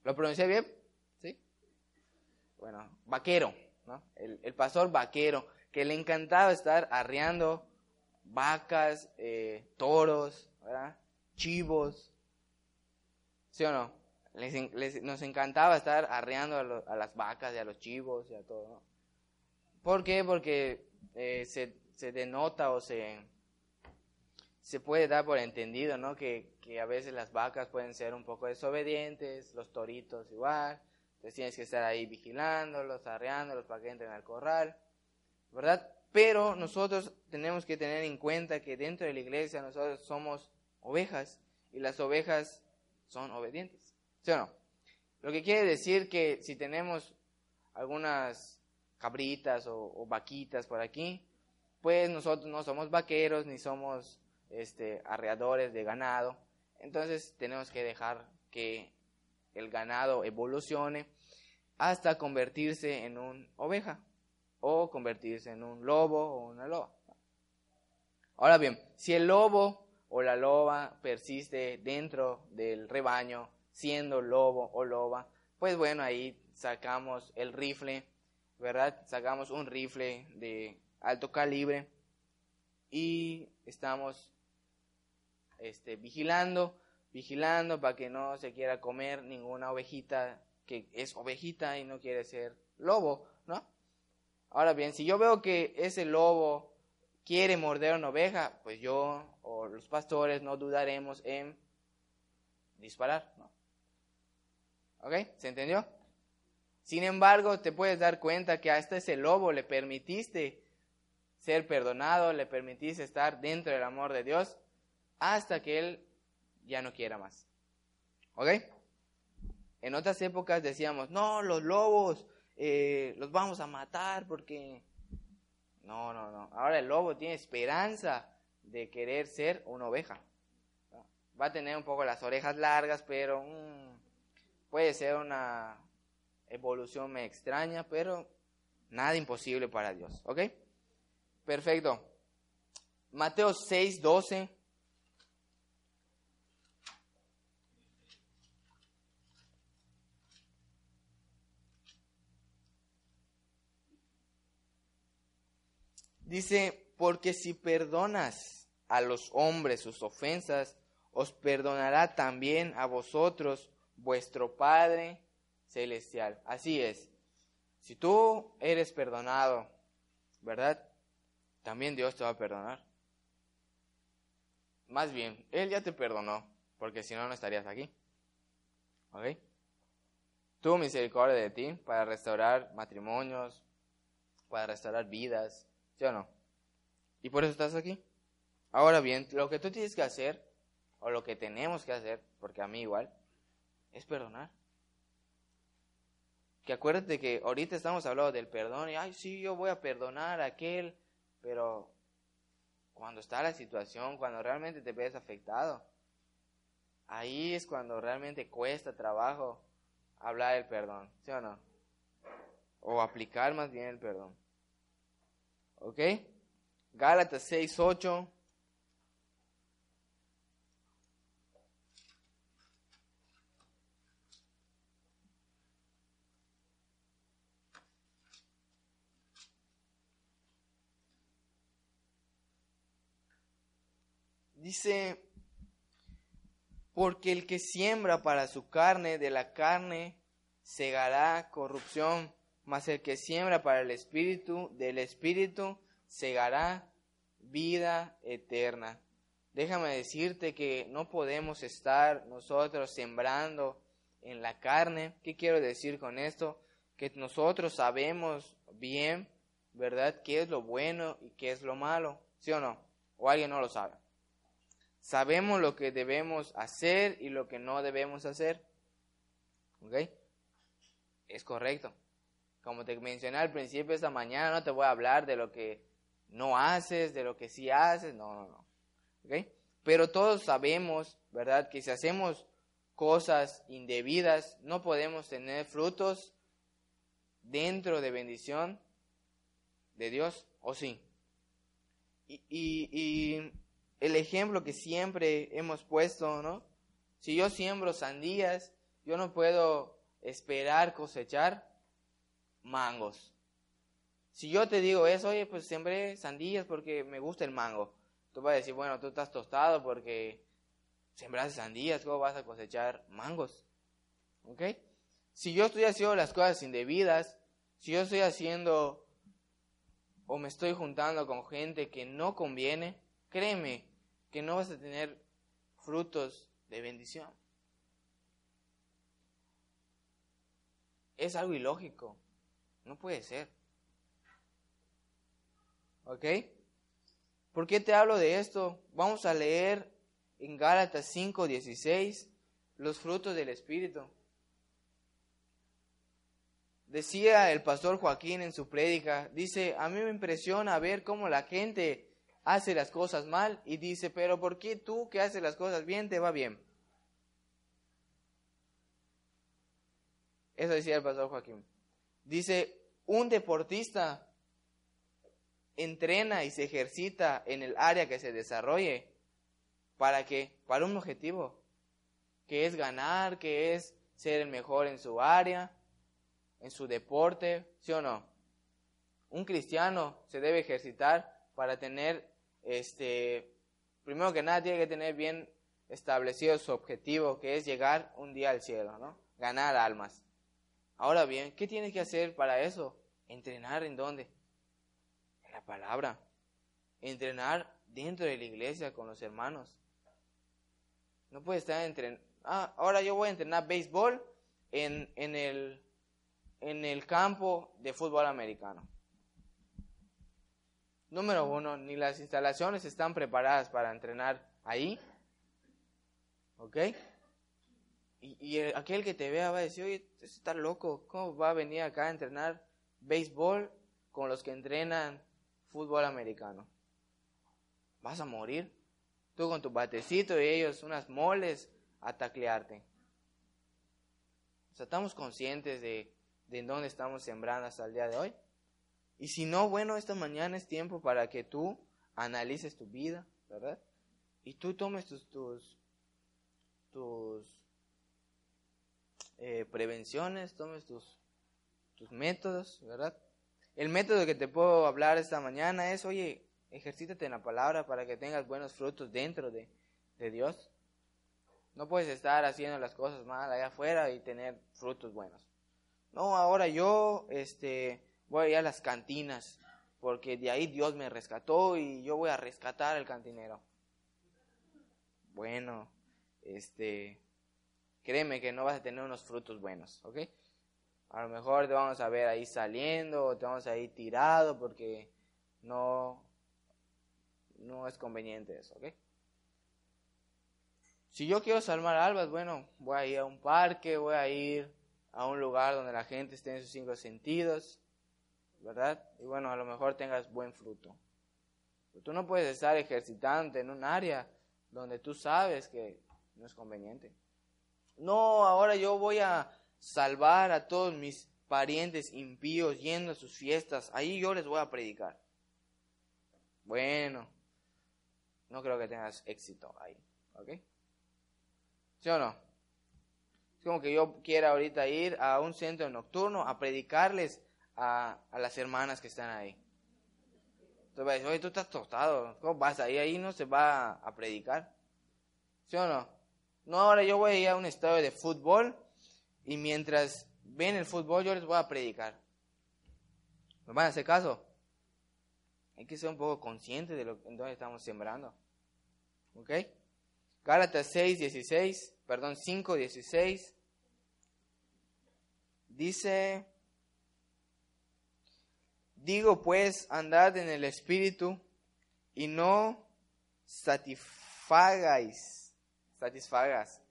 ¿Lo pronuncié bien? ¿Sí? Bueno, vaquero, ¿no? El, el pastor vaquero, que le encantaba estar arreando vacas, eh, toros, chivos. ¿Sí o no? nos encantaba estar arreando a, las vacas y a los chivos y a todo. ¿Por qué? Porque eh, se, denota o se, se puede dar por entendido, ¿no? Que, que, a veces las vacas pueden ser un poco desobedientes, los toritos igual. Entonces tienes que estar ahí vigilándolos, arreándolos para que entren al corral, ¿verdad? Pero nosotros tenemos que tener en cuenta que dentro de la iglesia nosotros somos ovejas y las ovejas son obedientes. ¿Sí o no? Lo que quiere decir que si tenemos algunas cabritas o, vaquitas por aquí, pues nosotros no somos vaqueros ni somos este, arreadores de ganado. Entonces tenemos que dejar que el ganado evolucione hasta convertirse en una oveja o convertirse en un lobo o una loba. Ahora bien, si el lobo o la loba persiste dentro del rebaño, siendo lobo o loba, pues bueno, ahí sacamos el rifle, ¿verdad? Sacamos un rifle de alto calibre y estamos este, vigilando, vigilando para que no se quiera comer ninguna ovejita que es ovejita y no quiere ser lobo, ¿no? Ahora bien, si yo veo que ese lobo quiere morder una oveja, pues yo o los pastores no dudaremos en disparar, ¿no? ¿Ok? ¿Se entendió? Sin embargo, te puedes dar cuenta que hasta ese lobo le permitiste ser perdonado, le permitiste estar dentro del amor de Dios hasta que él ya no quiera más. ¿Ok? En otras épocas decíamos, no, los lobos eh, los vamos a matar porque... No, no, no. Ahora el lobo tiene esperanza de querer ser una oveja. Va a tener un poco las orejas largas, pero mm, puede ser una evolución me extraña, pero nada imposible para Dios. ¿Ok? Perfecto. Mateo 6, 12. Dice, porque si perdonas a los hombres sus ofensas, os perdonará también a vosotros vuestro Padre celestial. Así es. Si tú eres perdonado, ¿verdad? También Dios te va a perdonar. Más bien, Él ya te perdonó, porque si no, no estarías aquí. ¿Ok? Tuvo misericordia de ti para restaurar matrimonios, para restaurar vidas, ¿Sí o no? Y por eso estás aquí. Ahora bien, lo que tú tienes que hacer, o lo que tenemos que hacer, porque a mí igual, es perdonar. Que acuérdate que ahorita estamos hablando del perdón y, ay, sí, yo voy a perdonar a aquel, pero cuando está la situación, cuando realmente te ves afectado, ahí es cuando realmente cuesta trabajo hablar del perdón, ¿sí o no? O aplicar más bien el perdón. ¿Ok? Gálatas 6, 8. Dice, porque el que siembra para su carne, de la carne segará corrupción, mas el que siembra para el Espíritu, del Espíritu, segará vida eterna. Déjame decirte que no podemos estar nosotros sembrando en la carne. ¿Qué quiero decir con esto? Que nosotros sabemos bien, ¿verdad?, qué es lo bueno y qué es lo malo, ¿sí o no? ¿O alguien no lo sabe? Sabemos lo que debemos hacer y lo que no debemos hacer. ¿Ok? Es correcto. Como te mencioné al principio esta mañana, no te voy a hablar de lo que no haces, de lo que sí haces, no, no, no. ¿Okay? Pero todos sabemos, ¿verdad?, que si hacemos cosas indebidas, no podemos tener frutos dentro de bendición de Dios, ¿o sí? Y, y, y, el ejemplo que siempre hemos puesto, ¿no? Si yo siembro sandías, yo no puedo esperar cosechar mangos. Si yo te digo eso, oye, pues sembré sandías porque me gusta el mango. Tú vas a decir, bueno, tú estás tostado porque sembraste sandías, ¿cómo vas a cosechar mangos? ¿Ok? Si yo estoy haciendo las cosas indebidas, si yo estoy haciendo o me estoy juntando con gente que no conviene, créeme que no vas a tener frutos de bendición. Es algo ilógico. No puede ser. ¿Ok? ¿Por qué te hablo de esto? Vamos a leer en Gálatas 5:16 los frutos del Espíritu. Decía el pastor Joaquín en su prédica, dice, a mí me impresiona ver cómo la gente hace las cosas mal y dice, pero ¿por qué tú que haces las cosas bien te va bien? Eso decía el pastor Joaquín. Dice, un deportista entrena y se ejercita en el área que se desarrolle. ¿Para qué? Para un objetivo, que es ganar, que es ser el mejor en su área, en su deporte, ¿sí o no? Un cristiano se debe ejercitar para tener, este, primero que nada tiene que tener bien establecido su objetivo, que es llegar un día al cielo, ¿no? Ganar almas. Ahora bien, ¿qué tiene que hacer para eso? Entrenar en dónde? En la palabra. Entrenar dentro de la iglesia con los hermanos. No puede estar entrenando. Ah, ahora yo voy a entrenar béisbol en, en, el, en el campo de fútbol americano. Número uno, ni las instalaciones están preparadas para entrenar ahí. ¿Ok? Y, aquel que te vea va a decir, oye, está loco, ¿cómo va a venir acá a entrenar béisbol con los que entrenan fútbol americano? Vas a morir. Tú con tu batecito y ellos unas moles a taclearte. O sea, estamos conscientes de, de en dónde estamos sembrando hasta el día de hoy. Y si no, bueno, esta mañana es tiempo para que tú analices tu vida, ¿verdad? Y tú tomes tus, tus, tus eh, prevenciones, tomes tus, tus métodos, ¿verdad? El método que te puedo hablar esta mañana es, oye, ejercítate en la palabra para que tengas buenos frutos dentro de, de Dios. No puedes estar haciendo las cosas mal allá afuera y tener frutos buenos. No, ahora yo este, voy a ir a las cantinas porque de ahí Dios me rescató y yo voy a rescatar al cantinero. Bueno, este, créeme que no vas a tener unos frutos buenos, ¿ok? A lo mejor te vamos a ver ahí saliendo o te vamos a ir tirado porque no, no es conveniente eso, ¿ok? Si yo quiero salvar albas, bueno, voy a ir a un parque, voy a ir a un lugar donde la gente esté en sus cinco sentidos, ¿verdad? Y bueno, a lo mejor tengas buen fruto. Pero tú no puedes estar ejercitando en un área donde tú sabes que no es conveniente. No, ahora yo voy a salvar a todos mis parientes impíos yendo a sus fiestas. Ahí yo les voy a predicar. Bueno, no creo que tengas éxito ahí. ¿Ok? ¿Sí o no? Es como que yo quiera ahorita ir a un centro nocturno a predicarles a, a las hermanas que están ahí. Entonces oye, tú estás tostado. ¿Cómo vas ahí? Ahí no se va a predicar. ¿Sí o no? No, ahora yo voy a ir a un estadio de fútbol y mientras ven el fútbol yo les voy a predicar. ¿Me van a hacer caso? Hay que ser un poco conscientes de lo en dónde estamos sembrando. ¿Ok? Gálatas 6, 16, perdón, 5, 16. Dice, digo pues, andad en el Espíritu y no satisfagáis satisfagas,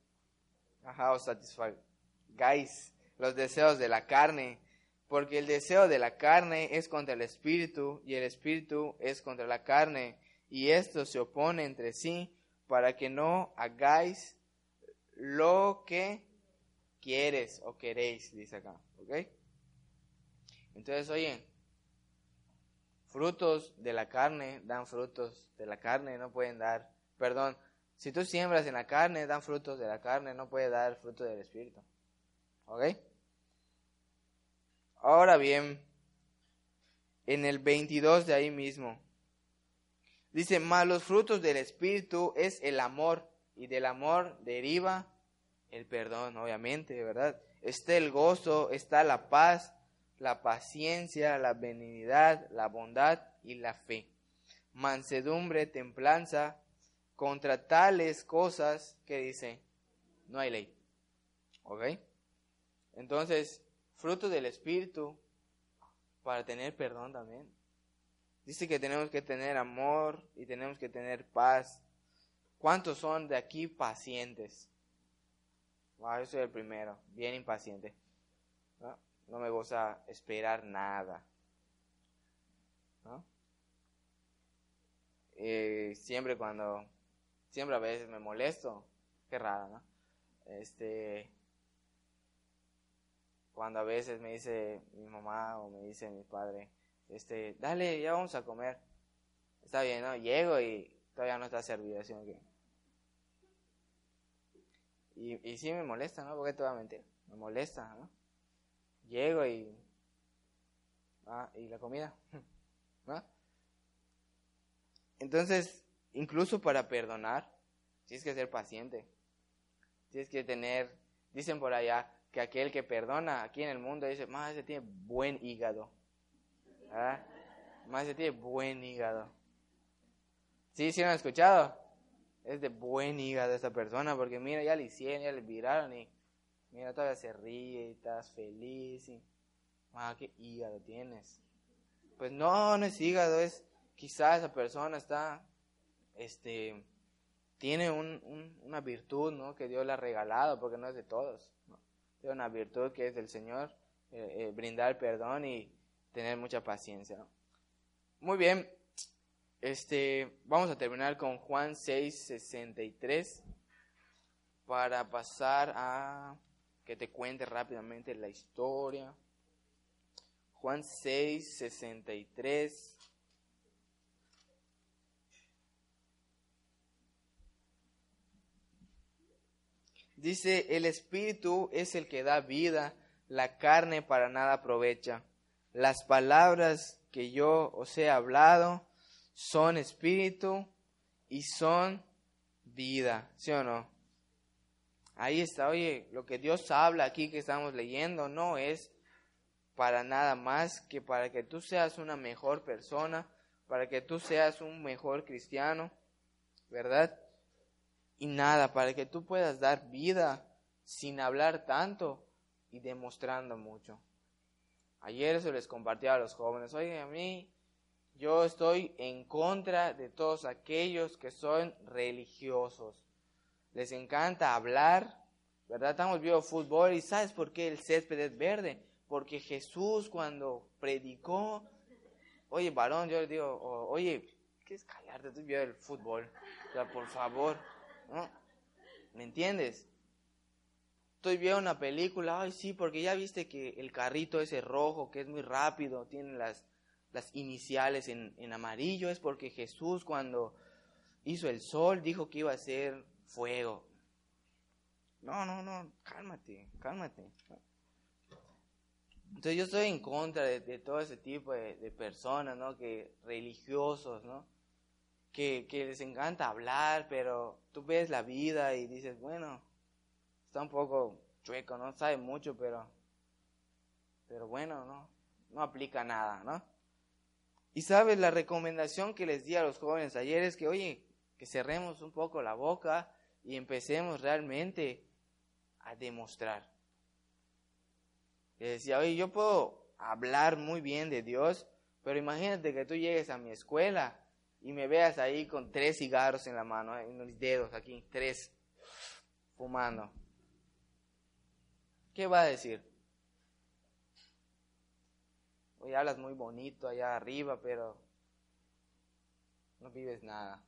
ajá, o satisfagáis los deseos de la carne, porque el deseo de la carne es contra el espíritu y el espíritu es contra la carne, y esto se opone entre sí para que no hagáis lo que quieres o queréis, dice acá, ¿ok? Entonces, oye, frutos de la carne dan frutos de la carne, no pueden dar, perdón, si tú siembras en la carne, dan frutos de la carne, no puede dar fruto del Espíritu. ¿Ok? Ahora bien, en el 22 de ahí mismo, dice, más los frutos del Espíritu es el amor, y del amor deriva el perdón, obviamente, ¿verdad? Está el gozo, está la paz, la paciencia, la benignidad, la bondad y la fe. Mansedumbre, templanza, contra tales cosas que dice, no hay ley. ¿Ok? Entonces, fruto del Espíritu para tener perdón también. Dice que tenemos que tener amor y tenemos que tener paz. ¿Cuántos son de aquí pacientes? yo soy el primero, bien impaciente. No, me gusta esperar nada. Eh, siempre cuando siempre a veces me molesto. Qué raro, ¿no? Este, cuando a veces me dice mi mamá o me dice mi padre, este, dale, ya vamos a comer. Está bien, ¿no? Llego y todavía no está servido, así que... Y, y sí me molesta, ¿no? Porque te a mentir. Me molesta, ¿no? Llego y... Ah, ¿y la comida? ¿No? Entonces, incluso para perdonar, tienes que ser paciente. Tienes que tener, dicen por allá, que aquel que perdona aquí en el mundo dice, más ese tiene buen hígado. ¿Ah? Más ese tiene buen hígado. ¿Sí? ¿Sí lo han escuchado? Es de buen hígado esta persona, porque mira, ya le hicieron, ya le viraron y mira, todavía se ríe y estás feliz y, ah, qué hígado tienes. Pues no, no es hígado, es quizás esa persona está, este, tiene un, una virtud, ¿no? Que Dios le ha regalado, porque no es de todos, Tiene una virtud que es del Señor, eh, eh, brindar perdón y tener mucha paciencia, Muy bien, este, vamos a terminar con Juan 6, 63 para pasar a que te cuente rápidamente la historia. Juan 6, 63. Dice, el espíritu es el que da vida, la carne para nada aprovecha. Las palabras que yo os he hablado son espíritu y son vida, ¿sí o no? Ahí está, oye, lo que Dios habla aquí que estamos leyendo no es para nada más que para que tú seas una mejor persona, para que tú seas un mejor cristiano, ¿verdad? Y nada, para que tú puedas dar vida sin hablar tanto y demostrando mucho. Ayer eso les compartía a los jóvenes, oye, a mí yo estoy en contra de todos aquellos que son religiosos. Les encanta hablar, ¿verdad? Estamos viendo fútbol y ¿sabes por qué el césped es verde? Porque Jesús cuando predicó, oye, varón, yo le digo, oye, ¿qué es callarte? Estoy viendo el fútbol. O sea, por favor, ¿no? ¿Me entiendes? Estoy viendo una película, ay, sí, porque ya viste que el carrito ese rojo, que es muy rápido, tiene las las iniciales en, en amarillo, es porque Jesús cuando hizo el sol dijo que iba a ser fuego. No, no, no, cálmate, cálmate. Entonces yo estoy en contra de, todo ese tipo de, personas, ¿no? Que religiosos, ¿no? Que, les encanta hablar, pero tú ves la vida y dices, bueno, está un poco chueco, ¿no? Sabe mucho, pero, pero bueno, ¿no? No aplica nada, ¿no? Y sabes, la recomendación que les di a los jóvenes ayer es que, oye, que cerremos un poco la boca y empecemos realmente a demostrar. Les decía, oye, yo puedo hablar muy bien de Dios, pero imagínate que tú llegues a mi escuela y me veas ahí con tres cigarros en la mano, en los dedos aquí, tres, fumando. ¿Qué va a decir? Oye, hablas muy bonito allá arriba, pero no vives nada.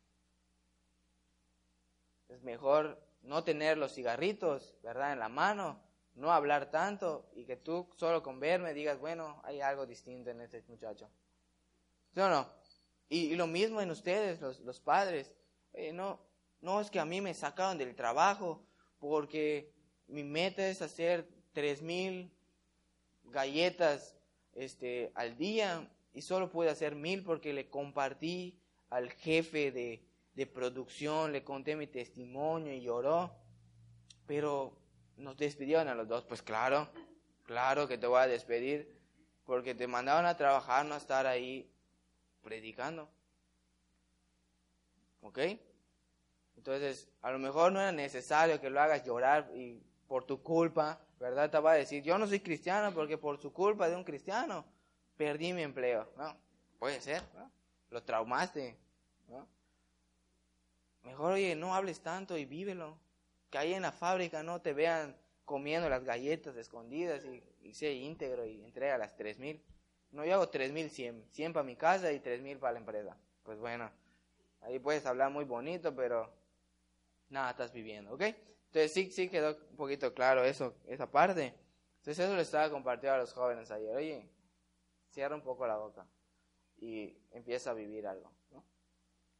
Es mejor no tener los cigarritos, ¿verdad?, en la mano, no hablar tanto y que tú solo con verme digas, bueno, hay algo distinto en este muchacho. ¿Sí o no? Y, lo mismo en ustedes, los, los padres. no, no es que a mí me sacaron del trabajo porque mi meta es hacer tres mil galletas este, al día y solo pude hacer mil porque le compartí al jefe de, de producción, le conté mi testimonio y lloró. Pero nos despidieron a los dos. Pues claro, claro que te voy a despedir porque te mandaban a trabajar, no a estar ahí predicando. ¿Ok? Entonces, a lo mejor no era necesario que lo hagas llorar y por tu culpa, ¿verdad? Te va a decir, yo no soy cristiano porque por su culpa de un cristiano perdí mi empleo. No, puede ser. Lo traumaste. Mejor, oye, no hables tanto y vívelo. Que ahí en la fábrica no te vean comiendo las galletas escondidas y, y íntegro y entrega las tres mil. No, yo hago tres mil cien, cien para mi casa y tres mil para la empresa. Pues bueno, ahí puedes hablar muy bonito, pero nada estás viviendo, ¿ok? Entonces sí, sí quedó un poquito claro eso, esa parte. Entonces eso le estaba compartiendo a los jóvenes ayer. Oye, cierra un poco la boca. y empieza a vivir algo.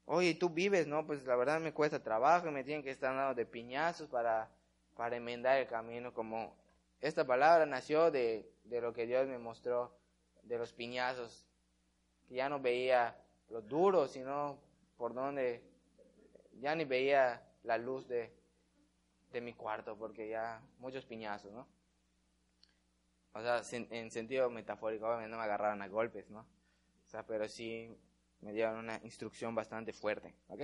Oye, tú vives, ¿no? Pues la verdad me cuesta trabajo y me tienen que estar dando de piñazos para, para enmendar el camino. Como esta palabra nació de, de lo que Dios me mostró, de los piñazos, que ya no veía lo duro, sino por donde ya ni veía la luz de, de mi cuarto, porque ya muchos piñazos, ¿no? O sea, en sentido metafórico, obviamente no me agarraron a golpes, ¿no? O sea, pero sí me dieron una instrucción bastante fuerte, ¿ok?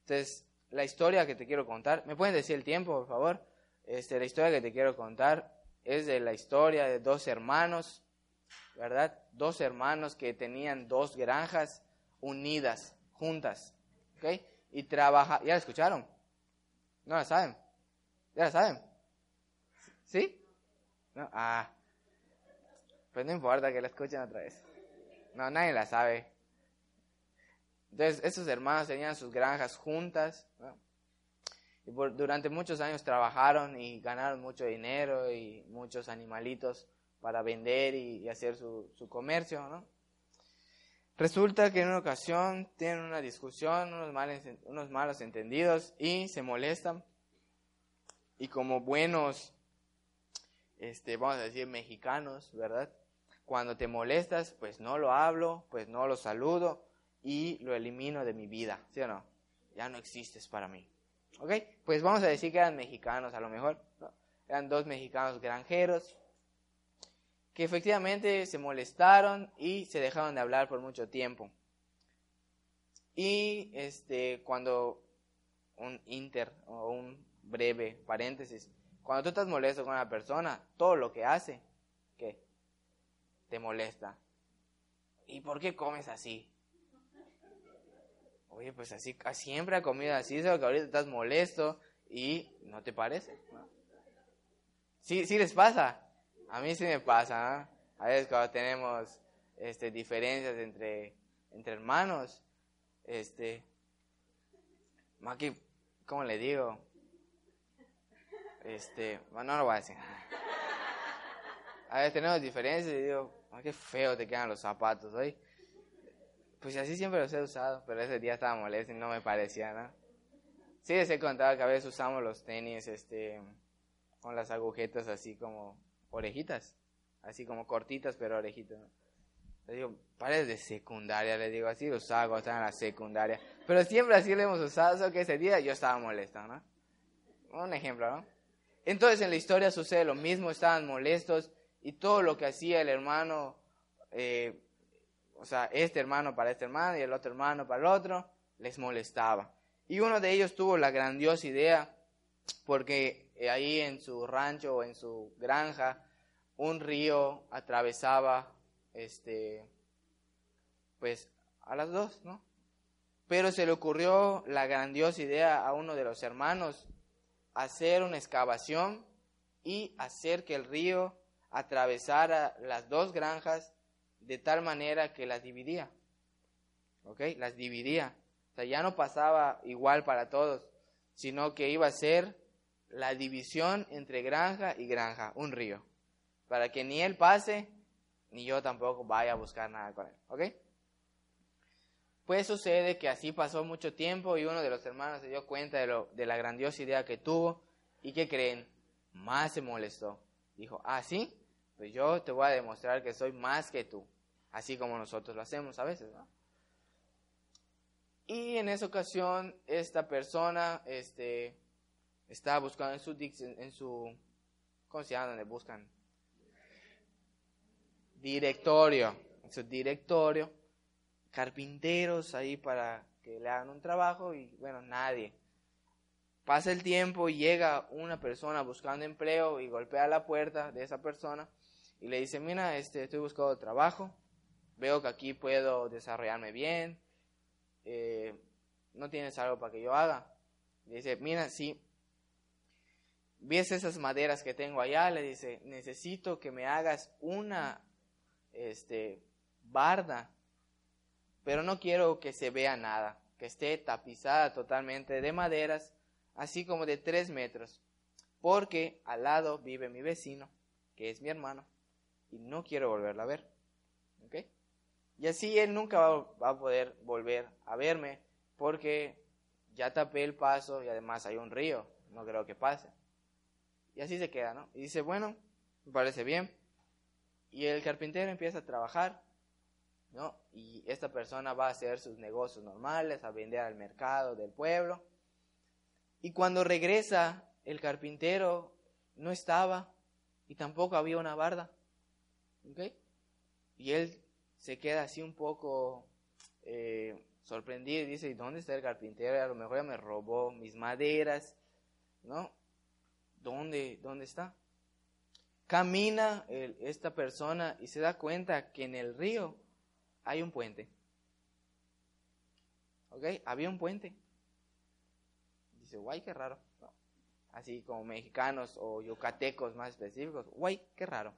Entonces, la historia que te quiero contar, ¿me pueden decir el tiempo, por favor? Este, la historia que te quiero contar es de la historia de dos hermanos, ¿verdad? Dos hermanos que tenían dos granjas unidas, juntas, ¿ok? Y trabaja, ¿ya la escucharon? ¿No la saben? ¿Ya la saben? ¿Sí? ¿No? Ah, pues no importa que la escuchen otra vez. No, nadie la sabe. Entonces, esos hermanos tenían sus granjas juntas. Y durante muchos años trabajaron y ganaron mucho dinero y muchos animalitos para vender y, hacer su, comercio. ¿no? Resulta que en una ocasión tienen una discusión, unos, unos malos entendidos y se molestan. Y como buenos, este, vamos a decir, mexicanos, ¿verdad? Cuando te molestas, pues no lo hablo, pues no lo saludo y lo elimino de mi vida, ¿sí o no? Ya no existes para mí. ¿Ok? Pues vamos a decir que eran mexicanos a lo mejor. Eran dos mexicanos granjeros que efectivamente se molestaron y se dejaron de hablar por mucho tiempo. Y este, cuando un inter o un breve paréntesis, cuando tú estás molesto con una persona, todo lo que hace, ¿qué? te molesta. ¿Y por qué comes así? Oye, pues así, siempre ha comido así, solo que ahorita estás molesto y no te parece. Sí, sí les pasa. A mí sí me pasa. A veces cuando tenemos este, diferencias entre, entre hermanos, este, Maki, ¿cómo le digo? Este, bueno, no lo voy a decir. A veces tenemos diferencias y digo, qué feo te quedan los zapatos hoy. Pues así siempre los he usado, pero ese día estaba molesto y no me parecía nada. Sí les he contado que a veces usamos los tenis este, con las agujetas así como orejitas, así como cortitas pero orejitas. Le digo, pares de secundaria, le digo, así los hago, están en la secundaria. Pero siempre así lo hemos usado, solo que ese día yo estaba molesto, ¿no? Un ejemplo, ¿no? Entonces en la historia sucede lo mismo, estaban molestos y todo lo que hacía el hermano, eh, o sea, este hermano para este hermano y el otro hermano para el otro, les molestaba. Y uno de ellos tuvo la grandiosa idea, porque ahí en su rancho o en su granja, un río atravesaba, este, pues, a las dos, ¿no? Pero se le ocurrió la grandiosa idea a uno de los hermanos hacer una excavación y hacer que el río atravesara las dos granjas de tal manera que las dividía. ¿Ok? Las dividía. O sea, ya no pasaba igual para todos, sino que iba a ser la división entre granja y granja, un río. Para que ni él pase, ni yo tampoco vaya a buscar nada con él. ¿Ok? Pues sucede que así pasó mucho tiempo y uno de los hermanos se dio cuenta de, la grandiosa idea que tuvo y que creen, más se molestó. Dijo, ah, sí, pues yo te voy a demostrar que soy más que tú, así como nosotros lo hacemos a veces, ¿no? Y en esa ocasión, esta persona este, estaba buscando en su, en su, ¿cómo se llama? Donde buscan directorio, en su directorio, carpinteros ahí para que le hagan un trabajo y bueno, nadie. Pasa el tiempo y llega una persona buscando empleo y golpea la puerta de esa persona y le dice, mira, este, estoy buscando trabajo, veo que aquí puedo desarrollarme bien, eh, no tienes algo para que yo haga. Dice, mira, sí, ves esas maderas que tengo allá, le dice, necesito que me hagas una este, barda, pero no quiero que se vea nada, que esté tapizada totalmente de maderas, así como de tres metros, porque al lado vive mi vecino, que es mi hermano, y no quiero volverla a ver. ¿Ok? Y así él nunca va, a poder volver a verme porque ya tapé el paso y además hay un río, no creo que pase. Y así se queda, ¿no? Y dice, bueno, me parece bien. Y el carpintero empieza a trabajar, ¿no? Y esta persona va a hacer sus negocios normales, a vender al mercado del pueblo. Y cuando regresa, el carpintero no estaba y tampoco había una barda. ¿Ok? Y él se queda así un poco eh, sorprendido y dice, ¿y dónde está el carpintero? A lo mejor ya me robó mis maderas, ¿no? ¿Dónde, dónde está? Camina esta persona y se da cuenta que en el río hay un puente. ¿Ok? Había un puente. Dice, guay, qué raro. Así como mexicanos o yucatecos más específicos. Guay, qué raro.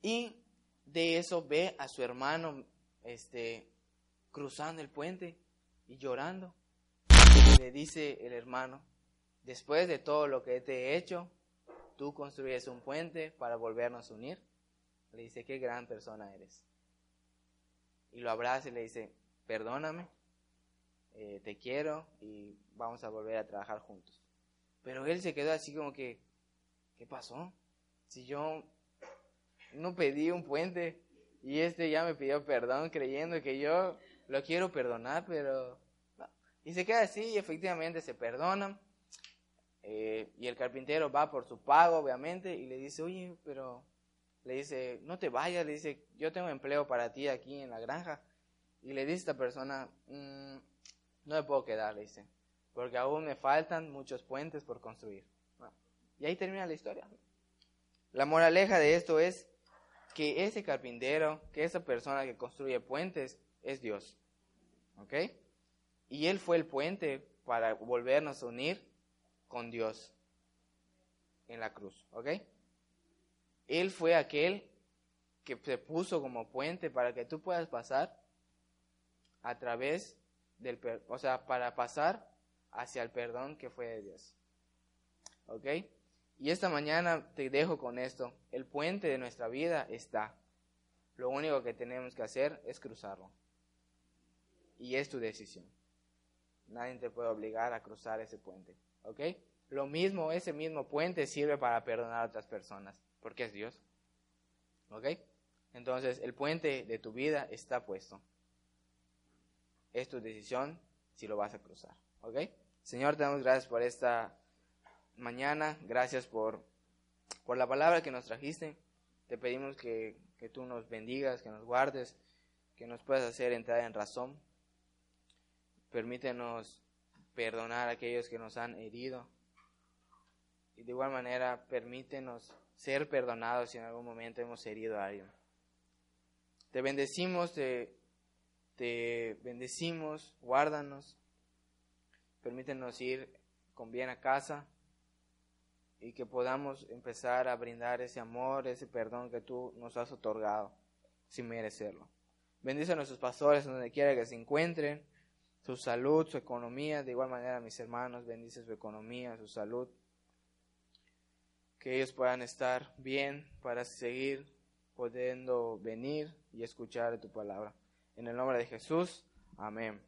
Y de eso ve a su hermano este, cruzando el puente y llorando. Le dice el hermano, después de todo lo que te he hecho, tú construyes un puente para volvernos a unir. Le dice, qué gran persona eres. Y lo abraza y le dice, perdóname, eh, te quiero y vamos a volver a trabajar juntos. Pero él se quedó así como que, ¿qué pasó? Si yo no pedí un puente y este ya me pidió perdón creyendo que yo lo quiero perdonar, pero Y se queda así y efectivamente se perdonan. Eh, y el carpintero va por su pago, obviamente, y le dice, oye, pero le dice, no te vayas, le dice, yo tengo empleo para ti aquí en la granja. Y le dice a esta persona, mm, no me puedo quedar, le dice, porque aún me faltan muchos puentes por construir. y ahí termina la historia. La moraleja de esto es que ese carpintero, que esa persona que construye puentes es Dios. ¿Ok? Y Él fue el puente para volvernos a unir con Dios en la cruz. ¿Ok? Él fue aquel que se puso como puente para que tú puedas pasar a través del, o sea, para pasar hacia el perdón que fue de Dios. ¿Ok? Y esta mañana te dejo con esto. El puente de nuestra vida está. Lo único que tenemos que hacer es cruzarlo. Y es tu decisión. Nadie te puede obligar a cruzar ese puente. ¿Ok? Lo mismo, ese mismo puente sirve para perdonar a otras personas. Porque es Dios. ¿Ok? Entonces, el puente de tu vida está puesto. Es tu decisión si lo vas a cruzar. ¿Ok? Señor, te damos gracias por esta mañana. Gracias por, por la palabra que nos trajiste. Te pedimos que, que tú nos bendigas, que nos guardes, que nos puedas hacer entrar en razón. Permítenos perdonar a aquellos que nos han herido. Y de igual manera, permítenos ser perdonados si en algún momento hemos herido a alguien. Te bendecimos, te, te bendecimos, guárdanos. Permítenos ir con bien a casa y que podamos empezar a brindar ese amor, ese perdón que tú nos has otorgado sin merecerlo. Bendice a nuestros pastores donde quiera que se encuentren, su salud, su economía, de igual manera mis hermanos, bendice su economía, su salud, que ellos puedan estar bien para seguir pudiendo venir y escuchar tu palabra. En el nombre de Jesús, amén.